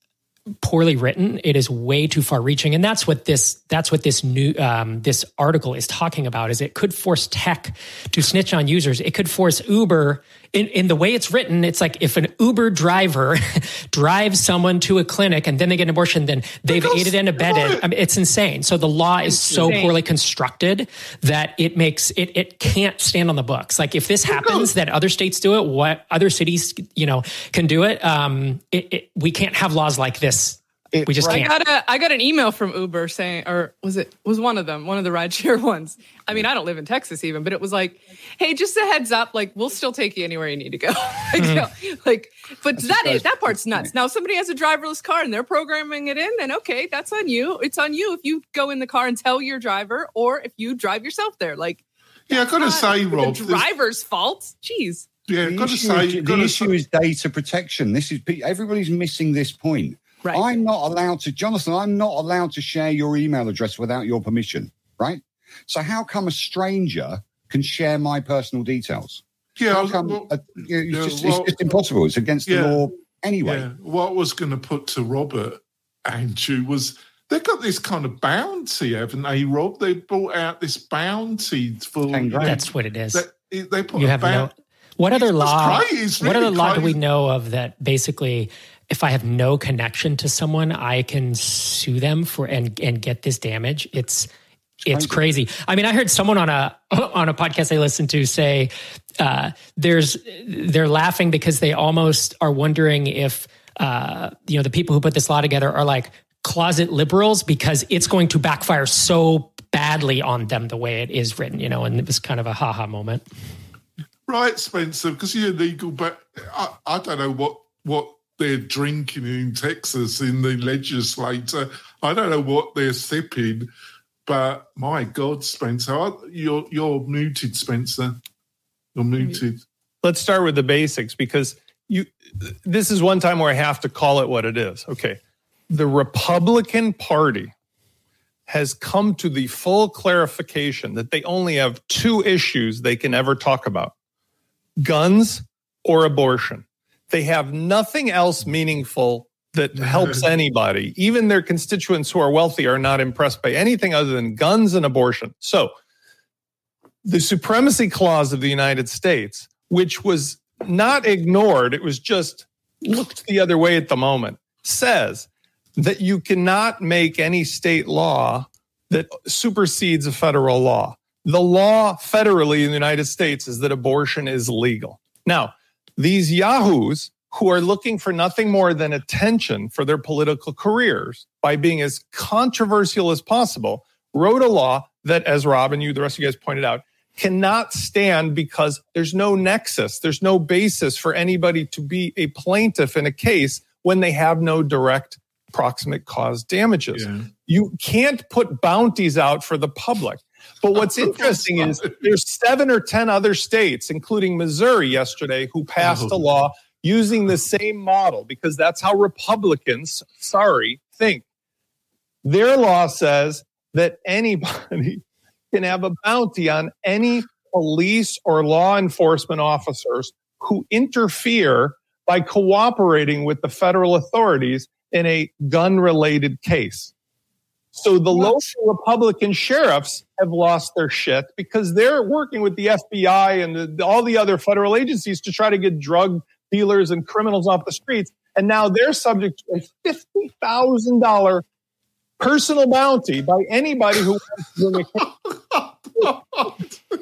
poorly written. It is way too far reaching and that's what this that's what this new um, this article is talking about is it could force tech to snitch on users. It could force uber in, in the way it's written it's like if an uber driver *laughs* drives someone to a clinic and then they get an abortion then they've Because- aided and abetted. I mean, it's insane. So the law is so poorly constructed that it makes it it can't stand on the books. Like if this happens that other states do it what other cities you know can do it um it, it, we can't have laws like this It- we just right. Can't. got a I got an email from Uber saying, or was it was one of them, one of the rideshare *laughs* ones. I mean, I don't live in Texas even, but it was like, hey, just a heads up, like we'll still take you anywhere you need to go. *laughs* like, you hmm. *laughs* know, like, but That's that a is fair that part's nuts. Now, if somebody has a driverless car and they're programming it in, then okay, that's on you. It's on you if you go in the car and tell your driver, or if you drive yourself there. Like, Yeah, I got to not say, the Rob. this- driver's fault. Jeez. Yeah, The got to issue, say, the got to issue is data protection. This is everybody's missing this point. Right. I'm not allowed to, Jonathan. I'm not allowed to share your email address without your permission, right? So how come a stranger can share my personal details? yeah. How come? well, uh, it's, yeah, just, well- it's just impossible. It's against Yeah. the law anyway. Yeah, what I was going to put to Robert Andrew was they've got this kind of bounty, haven't they, Rob? They brought out this bounty for Ten grand. That's what it is. They, they put You a have no. What other It's law? crazy. What really other law do we know of that basically, if I have no connection to someone, I can sue them for and and get this damage? It's it's crazy. I mean, I heard someone on a *laughs* on a podcast I listened to say uh, there's they're laughing because they almost are wondering if uh, you know, the people who put this law together are like closet liberals because it's going to backfire so badly on them the way it is written, you know, and it was kind of a haha moment. Right, Spencer, because you're legal, but I, I don't know what what they're drinking in Texas in the legislature. I don't know what they're sipping, but my God, Spencer, you're you're muted, Spencer. You're muted. Let's start with the basics because you. This is one time where I have to call it what it is. Okay, the Republican Party has come to the full clarification that they only have two issues they can ever talk about guns or abortion. They have nothing else meaningful that helps *laughs* anybody. Even their constituents who are wealthy are not impressed by anything other than guns and abortion. So, the supremacy clause of the United States, which was not ignored, it was just looked the other way at the moment, says that you cannot make any state law that supersedes a federal law. The law federally in the United States is that abortion is legal. Now, these yahoos who are looking for nothing more than attention for their political careers by being as controversial as possible wrote a law that, as Rob and you, the rest of you guys pointed out, cannot stand because there's no nexus, there's no basis for anybody to be a plaintiff in a case when they have no direct proximate cause damages. Yeah. You can't put bounties out for the public. But *laughs* oh, what's interesting is there's seven or 10 other states, including Missouri yesterday, who passed a oh. law using the same model because that's how Republicans, sorry, think. Their law says that anybody *laughs* can have a bounty on any police or law enforcement officers who interfere by cooperating with the federal authorities in a gun related case. So the what? local Republican sheriffs have lost their shit because they're working with the FBI and the, all the other federal agencies to try to get drug dealers and criminals off the streets. And now they're subject to a $50,000 personal bounty by anybody who wants to bring a I,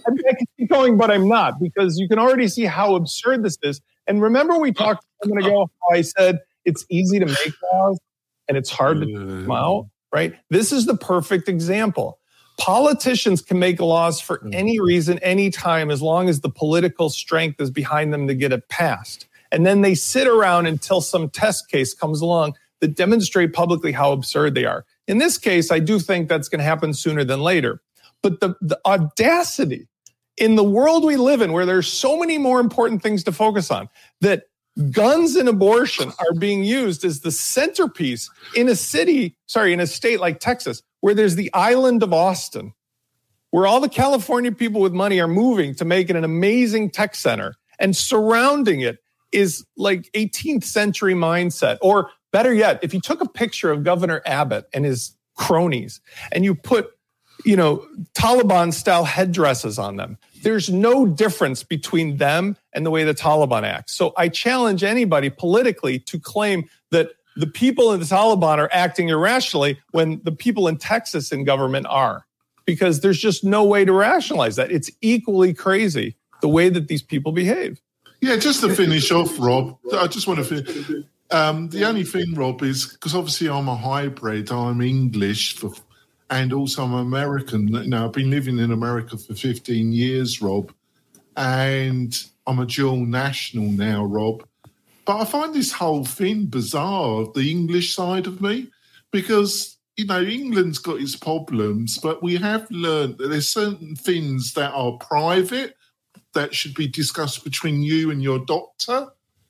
mean, *laughs* I can keep going, but I'm not because you can already see how absurd this is. And remember, we talked a minute ago how I said it's easy to make laws and it's hard to uh, take them out, right? This is the perfect example. Politicians can make laws for mm. any reason, anytime, as long as the political strength is behind them to get it passed. And then they sit around until some test case comes along that demonstrate publicly how absurd they are. In this case, I do think that's going to happen sooner than later. But the, the audacity in the world we live in, where there's so many more important things to focus on, that guns and abortion are being used as the centerpiece in a city, sorry, in a state like Texas, where there's the island of Austin, where all the California people with money are moving to make it an amazing tech center. And surrounding it is like 18th century mindset. Or better yet, if you took a picture of Governor Abbott and his cronies and you put, you know, Taliban style headdresses on them, there's no difference between them and the way the Taliban acts. So I challenge anybody politically to claim that the people in the Taliban are acting irrationally when the people in Texas in government are, because there's just no way to rationalize that. It's equally crazy the way that these people behave. Yeah, just to finish off, Rob, I just want to finish. Um, the only thing, Rob, is because obviously I'm a hybrid, I'm English for and also I'm American. Now I've been living in America for 15 years, Rob, and I'm a dual national now, Rob. But I find this whole thing bizarre, the English side of me, because you know England's got its problems, but we have learned that there's certain things that are private that should be discussed between you and your doctor,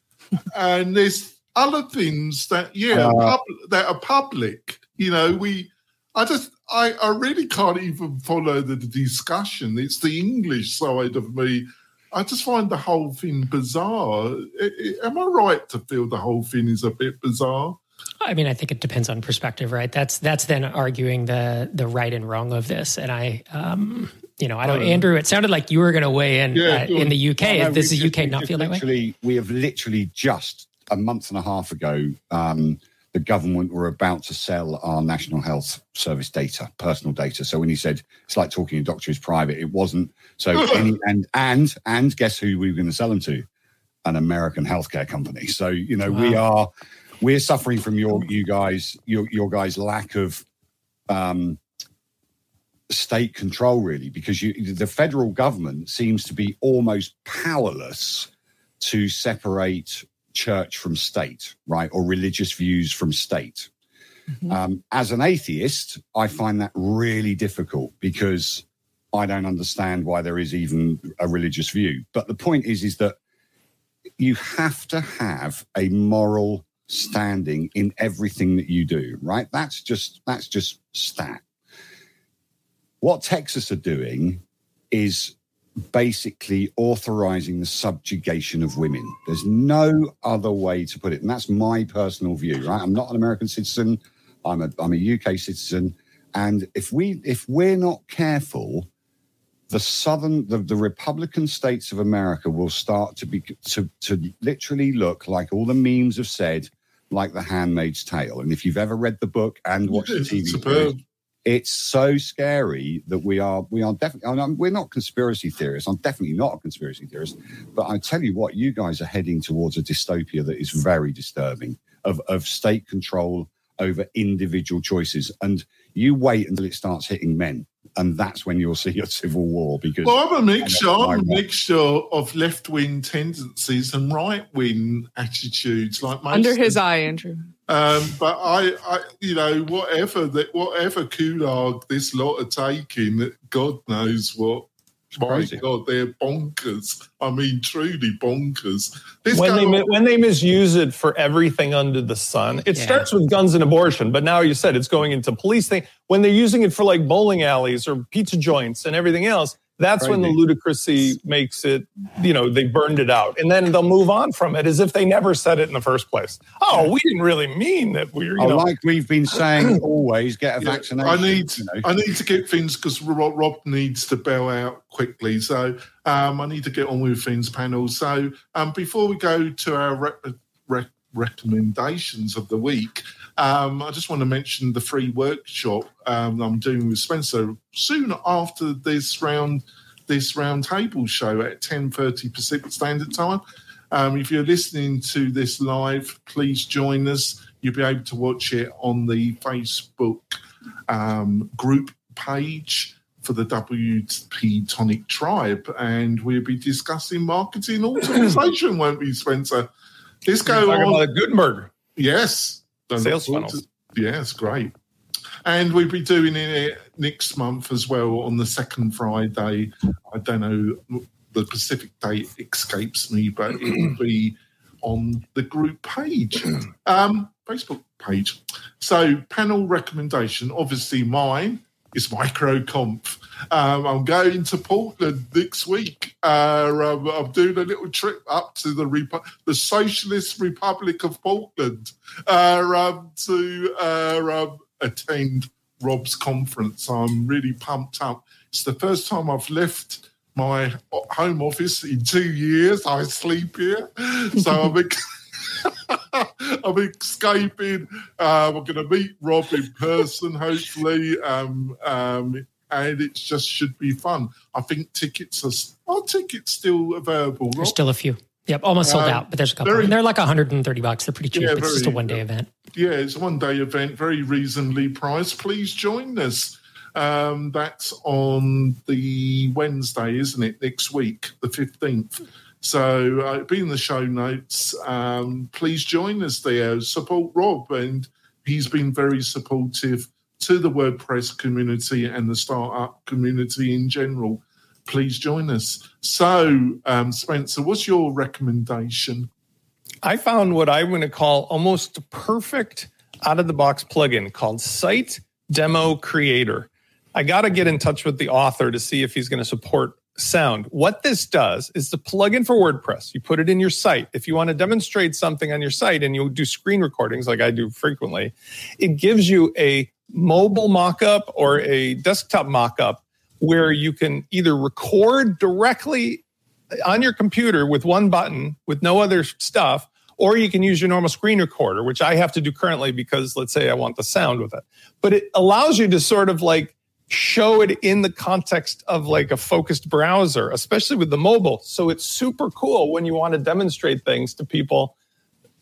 *laughs* and there's other things that yeah uh, pub- that are public. You know, we I just, I, I really can't even follow the, discussion. It's the English side of me. I just find the whole thing bizarre. am I right to feel the whole thing is a bit bizarre? I mean, I think it depends on perspective, right? That's that's then arguing the the right and wrong of this. And I, um, you know, I don't, um, Andrew. It sounded like you were going to weigh in yeah, uh, in the UK. Well, no, Does the UK not feel that way? We have literally just a month and a half ago um, the government were about to sell our national health service data, personal data. So when he said it's like talking to a doctor who's private, it wasn't. So *laughs* any, and and and guess who we were going to sell them to? An American healthcare company. So you know wow. we are we're suffering from your you guys your your guys lack of um, state control really because you the federal government seems to be almost powerless to separate church from state right or religious views from state. Mm-hmm. um, as an atheist i find that really difficult because i don't understand why there is even a religious view. But the point is is that you have to have a moral standing in everything that you do right? That's just that's just stat. What Texas are doing is basically authorizing the subjugation of women. There's no other way to put it. And that's my personal view, right? I'm not an American citizen. I'm a I'm a UK citizen. And if we if we're not careful, the southern the, the Republican states of America will start to be to to literally look like all the memes have said, like the handmaid's tale. And if you've ever read the book and watched the TV it's so scary that we are we are definitely we're not conspiracy theorists. I'm definitely not a conspiracy theorist but i tell you what you guys are heading towards a dystopia that is very disturbing of, of state control over individual choices. And you wait until it starts hitting men and that's when you'll see a civil war because well, I'm a mixture. I'm a mixture of left wing tendencies and right wing attitudes. Like under his eye, Andrew. Um, but I, I, you know, whatever that, whatever Kulag this lot are taking, God knows what. My God, they're bonkers. I mean, truly bonkers. This when they on, when they misuse it for everything under the sun, it yeah. starts with guns and abortion, but now you said it's going into police thing. When they're using it for like bowling alleys or pizza joints and everything else, that's when the ludicrousy makes it, you know, they burned it out. And then they'll move on from it as if they never said it in the first place. Oh, we didn't really mean that we are you oh, know. Like we've been saying *clears throat* always, get a yeah, vaccination. I need, you know. I need to get things because Rob, Rob, needs to bail out quickly. So um, I need to get on with things panel. So um, before we go to our re- re- recommendations of the week, um, I just want to mention the free workshop um, I'm doing with Spencer soon after this round, this roundtable show at 10:30 Pacific Standard Time. Um, if you're listening to this live, please join us. You'll be able to watch it on the Facebook um, group page for the WP Tonic Tribe, and we'll be discussing marketing *laughs* optimization, won't we, Spencer? Let's go on. About Gutenberg. Yes, Sales funnels. Yes, great. And we'll be doing it next month as well on the second Friday. I don't know, the Pacific date escapes me, but it will be on the group page, *clears throat* um, Facebook page. So, panel recommendation, obviously mine is MicroConf. Um, I'm going to Portland next week. Uh, I'm, I'm, doing a little trip up to the Repu- the Socialist Republic of Portland uh, um, to uh, um, attend Rob's conference. I'm really pumped up. It's the first time I've left my home office in two years. I sleep here, so I'm. *laughs* *laughs* I'm escaping. Um, I'm going to meet Rob in person, hopefully, um, um, and it just should be fun. I think tickets are are tickets still available. Rob? There's still a few. Yep, almost sold um, out, but there's a couple. Very, they're like 130 bucks. They're pretty cheap. Yeah, it's very, just a one day event. Yeah, it's a one day event, very reasonably priced. Please join us. Um, that's on the Wednesday, isn't it? Next week, the 15th. So uh, be in the show notes. Um, please join us there. Support Rob, and he's been very supportive to the WordPress community and the startup community in general. Please join us. So, um, Spencer, what's your recommendation? I found what I'm going to call almost perfect out of the box plugin called Site Demo Creator. I got to get in touch with the author to see if he's going to support sound. What this does is the plugin for WordPress. You put it in your site. If you want to demonstrate something on your site and you do screen recordings like I do frequently, it gives you a mobile mockup or a desktop mockup where you can either record directly on your computer with one button with no other stuff or you can use your normal screen recorder which i have to do currently because let's say i want the sound with it but it allows you to sort of like show it in the context of like a focused browser, especially with the mobile. So it's super cool when you want to demonstrate things to people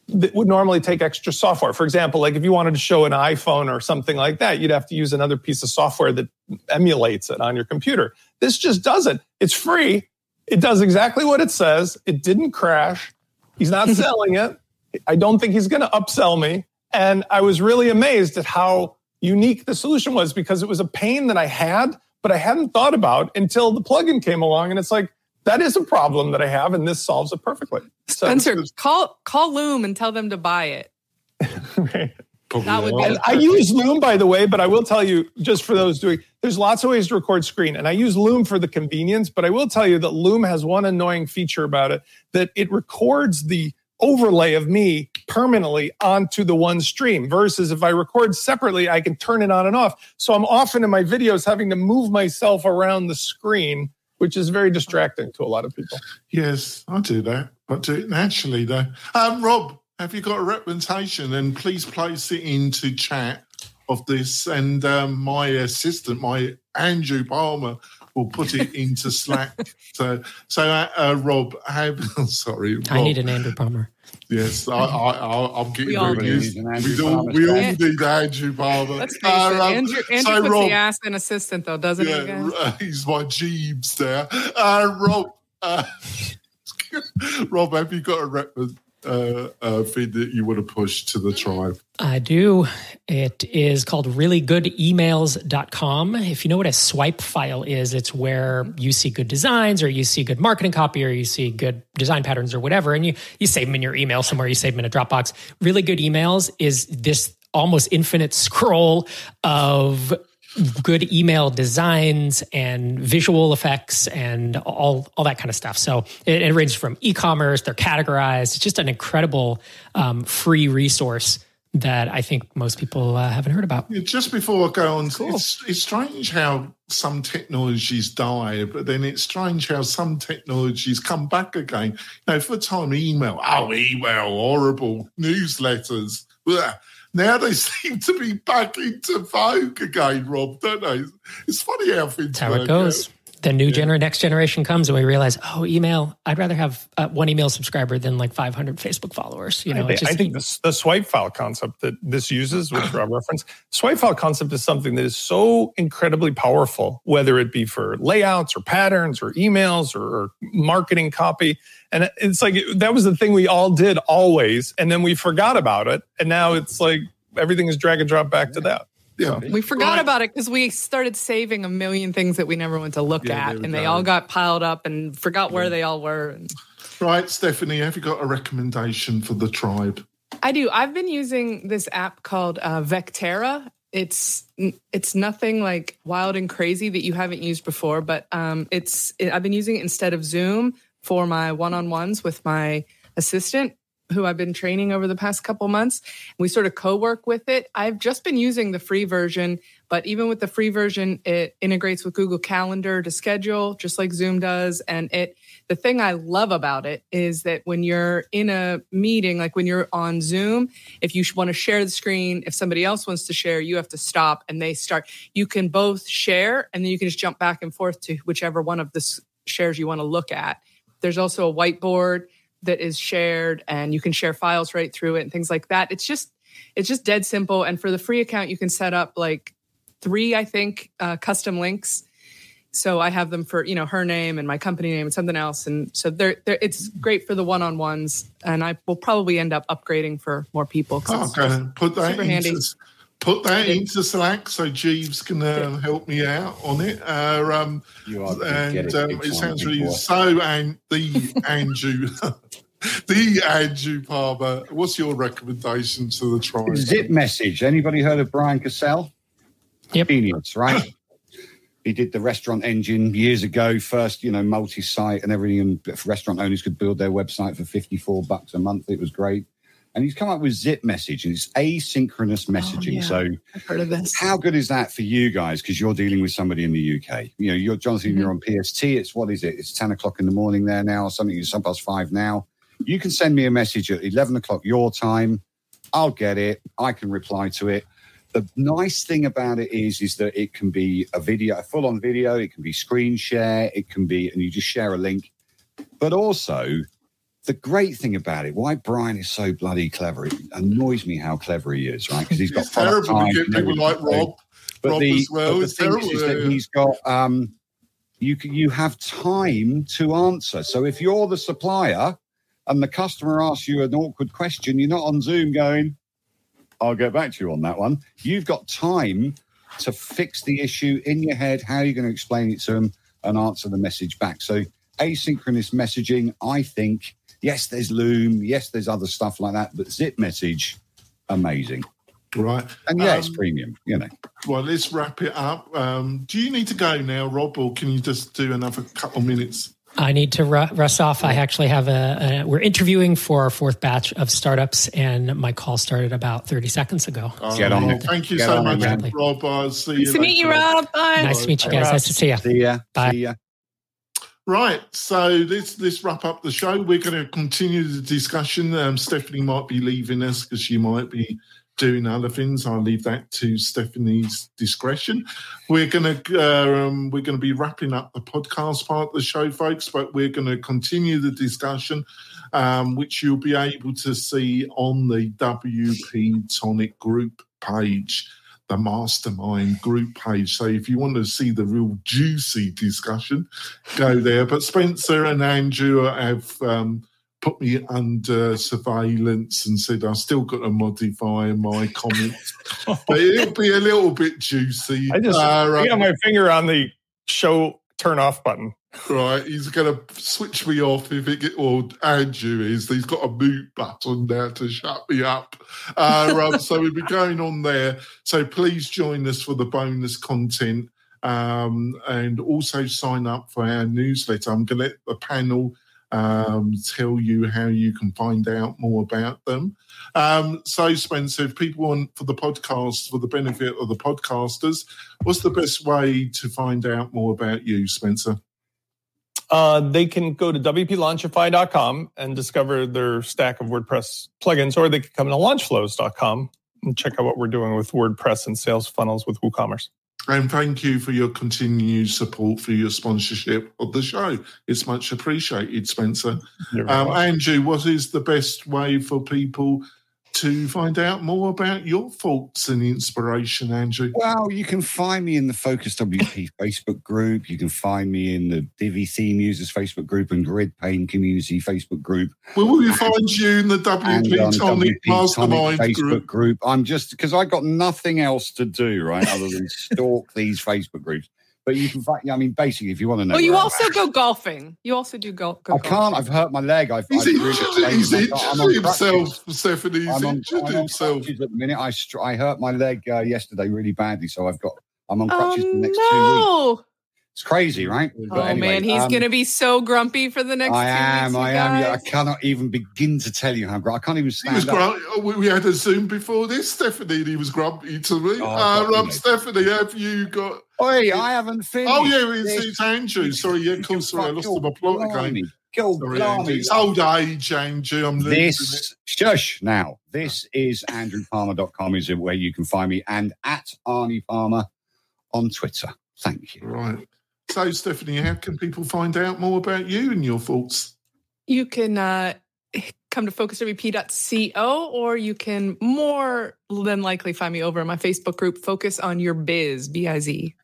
that would normally take extra software. For example, like if you wanted to show an iPhone or something like that, you'd have to use another piece of software that emulates it on your computer. This just doesn't. It's free. It does exactly what it says. It didn't crash. He's not *laughs* selling it. I don't think he's going to upsell me. And I was really amazed at how unique the solution was because it was a pain that I had, but I hadn't thought about until the plugin came along. And it's like, that is a problem that I have, and this solves it perfectly. So, Spencer, call call Loom and tell them to buy it. That would be I use Loom, by the way, but I will tell you, just for those doing, there's lots of ways to record screen, and I use Loom for the convenience. But I will tell you that Loom has one annoying feature about it that it records the overlay of me permanently onto the one stream. Versus if I record separately, I can turn it on and off. So I'm often in my videos having to move myself around the screen which is very distracting to a lot of people. Yes, I do that. I do it naturally, though. Um, Rob, have you got a representation? And please place it into chat of this. And um, my assistant, my Andrew Palmer, will put it into Slack. so, so uh, uh, Rob, have *laughs* sorry, Rob. I need an Andrew Palmer. Yes, I, I, am getting we very used. We all, we all need Andrew Palmer. Let's face uh, it, Andrew, Andrew so puts Rob, the ass in assistant, though, doesn't yeah, he? *laughs* Uh, he's my Jeeves there. Uh, Rob, uh, *laughs* Rob, have you got a rep? Uh, uh, feed that you want to push to the tribe? I do. It is called reallygoodemails.com. If you know what a swipe file is, it's where you see good designs or you see good marketing copy or you see good design patterns or whatever, and you, you save them in your email somewhere, you save them in a Dropbox. Really good emails is this almost infinite scroll of good email designs and visual effects and all all that kind of stuff. So it, it ranges from e-commerce, they're categorized. It's just an incredible um, free resource that I think most people uh, haven't heard about. Just before I go on, cool. it's, it's strange how some technologies die, but then it's strange how some technologies come back again. You know, for the time email, oh, email, horrible newsletters. Blah now they *laughs* seem to be back into vogue again, Rob, don't they? It's funny how things That's how it goes. Out. The new yeah. gener- next generation comes, and we realize, oh, email. I'd rather have uh, one email subscriber than like 500 Facebook followers. You know, I think, just, I think the, the swipe file concept that this uses, which *coughs* Rob referenced, swipe file concept is something that is so incredibly powerful, whether it be for layouts or patterns or emails or, or marketing copy and it's like that was the thing we all did always. And then we forgot about it. And now it's like everything is drag and drop back to that. Yeah. We forgot right. about it because we started saving a million things that we never went to look yeah, at. And they all got piled up and forgot where they all were. Right, Stephanie, have you got a recommendation for the tribe? I do. I've been using this app called uh, Vectera. It's it's nothing like wild and crazy that you haven't used before, but um, it's it, I've been using it instead of Zoom for my one on ones with my assistant who I've been training over the past couple months. We sort of co work with it. I've just been using the free version, but even with the free version, it integrates with Google Calendar to schedule, just like Zoom does. And it, the thing I love about it is that when you're in a meeting, like when you're on Zoom, if you want to share the screen, if somebody else wants to share, you have to stop and they start. You can both share and then you can just jump back and forth to whichever one of the shares you want to look at there's also a whiteboard that is shared and you can share files right through it and things like that. It's just it's just dead simple. And for the free account, you can set up like three, I think, uh, custom links. So I have them for you know her name and my company name and something else, and so they're, they're it's great for the one on ones. And I will probably end up upgrading for more people. Oh, okay, put that super handy put that into Slack so Jeeves can uh, help me out on it. Uh, um, you are and it, um, it sounds really so. And the Andrew, *laughs* the Andrew Palmer. What's your recommendation to the tribe? ZipMessage. Anybody heard of Brian Casel? Yep. Genius, right? *clears throat* he did the restaurant engine years ago. First, you know, multi-site and everything, and restaurant owners could build their website for fifty-four bucks a month. It was great and he's come up with ZipMessage, and it's asynchronous oh, messaging. Oh, yeah. So, I've heard of this. How good is that for you guys? Because you're dealing with somebody in the UK. You know, you're Jonathan. Mm-hmm. You're on PST. It's what is it? It's ten o'clock in the morning there now, or something. It's some past five now. You can send me a message at eleven o'clock your time. I'll get it. I can reply to it. The nice thing about it is, is that it can be a video, a full-on video. It can be screen share. It can be, and you just share a link. But also, the great thing about it, why Brian is so bloody clever, it annoys me how clever he is, right? Because he's got terrible get people like. Rob. But Rob the, as well. but the terrible. is that he's got um, you you have time to answer. So if you're the supplier and the customer asks you an awkward question, you're not on Zoom going, "I'll get back to you on that one." You've got time to fix the issue in your head. How are you're going to explain it to them and answer the message back. So asynchronous messaging, I think. Yes, there's Loom. Yes, there's other stuff like that, but ZipMessage, amazing. Right. And yeah, it's Um, premium. You know. Well, let's wrap it up. Um, do you need to go now, Rob, or can you just do another couple minutes? I need to ru- rust off. I actually have a, a. We're interviewing for our fourth batch of startups, and my call started about 30 seconds ago. Get on. Thank you Get so on much, man. Rob. I'll see Nice you to meet you. Rob. Bye. Nice to meet you guys. Nice to see you. See ya. Bye. See ya. Right, so let's let's wrap up the show. We're going to continue the discussion. Um, Stephanie might be leaving us because she might be doing other things. I'll leave that to Stephanie's discretion. We're going to uh, um, we're going to be wrapping up the podcast part of the show, folks. But we're going to continue the discussion, um, which you'll be able to see on the WP Tonic group page the mastermind group page. So if you want to see the real juicy discussion, go there. But Spencer and Andrew have um, put me under surveillance and said I've still got to modify my comments. *laughs* but it'll be a little bit juicy. I just Uh, I got my finger on the show turn off button. Right, he's going to switch me off if it get, or Andrew is. He's got a mute button now to shut me up. Uh, um, so we'll be going on there. So please join us for the bonus content um, and also sign up for our newsletter. I'm going to let the panel um, tell you how you can find out more about them. Um, so, Spencer, if people want for the podcast, for the benefit of the podcasters, what's the best way to find out more about you, Spencer? Uh, they can go to wplaunchify.com and discover their stack of WordPress plugins, or they can come to launchflows.com and check out what we're doing with WordPress and sales funnels with WooCommerce. And thank you for your continued support for your sponsorship of the show. It's much appreciated, Spencer. Um. Andrew, what is the best way for people to find out more about your thoughts and inspiration, Andrew? Well, you can find me in the Focus WP *coughs* Facebook group. You can find me in the Divi Theme Users Facebook group and GridPane Community Facebook group. Where will we find you in the WP on Tonic WP Mastermind Tonic Facebook group? group. I'm just because I got nothing else to do, right, other than *laughs* stalk these Facebook groups. But you can find, I mean, basically, if you want to know. Oh, you where I'm also go golfing. You also do golf. Go I can't. I've hurt my leg. I've, *laughs* He's I've really injured, sprained he's my- injured I'm on himself, crutches. Stephanie. He's I'm on, injured I'm on himself. at the minute. I str- I hurt my leg uh, yesterday really badly, so I've got I'm on Oh crutches for the next two weeks. no! It's crazy, right? Oh, Oh man, he's um, gonna be so grumpy for the next. I am. Weeks, you I am. Yeah, I cannot even begin to tell you how grumpy. I can't even He was stand up. grumpy. Oh, We we had a Zoom before this, Stephanie, and he was grumpy to me. Oh, uh, God, Rob, you know. Stephanie, have you got Oi, I haven't finished. Oh yeah, it's, this. it's Andrew. Sorry, yeah, cool. Sorry, I lost my plot again. Go Sorry, Andrew. It's old age, Andrew. I'm losing it. This shush now. This is andrewpalmer.com is where you can find me and at Arnie Palmer on Twitter. Thank you. Right. So, Stephanie, how can people find out more about you and your thoughts? You can uh, come to focuswp.co, or you can more than likely find me over in my Facebook group, Focus on Your Biz, B I Z.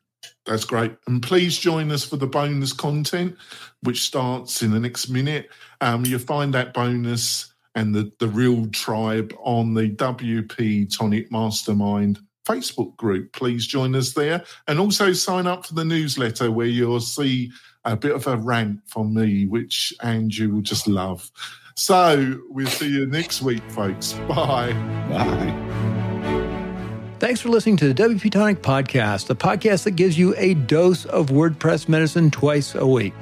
That's great. And please join us for the bonus content, which starts in the next minute. Um, you'll find that bonus and the, the real tribe on the WP Tonic Mastermind Facebook group. Please join us there. And also sign up for the newsletter where you'll see a bit of a rant from me, which Andrew will just love. So we'll see you next week, folks. Bye. Bye. Thanks for listening to the WP Tonic Podcast, the podcast that gives you a dose of WordPress medicine twice a week.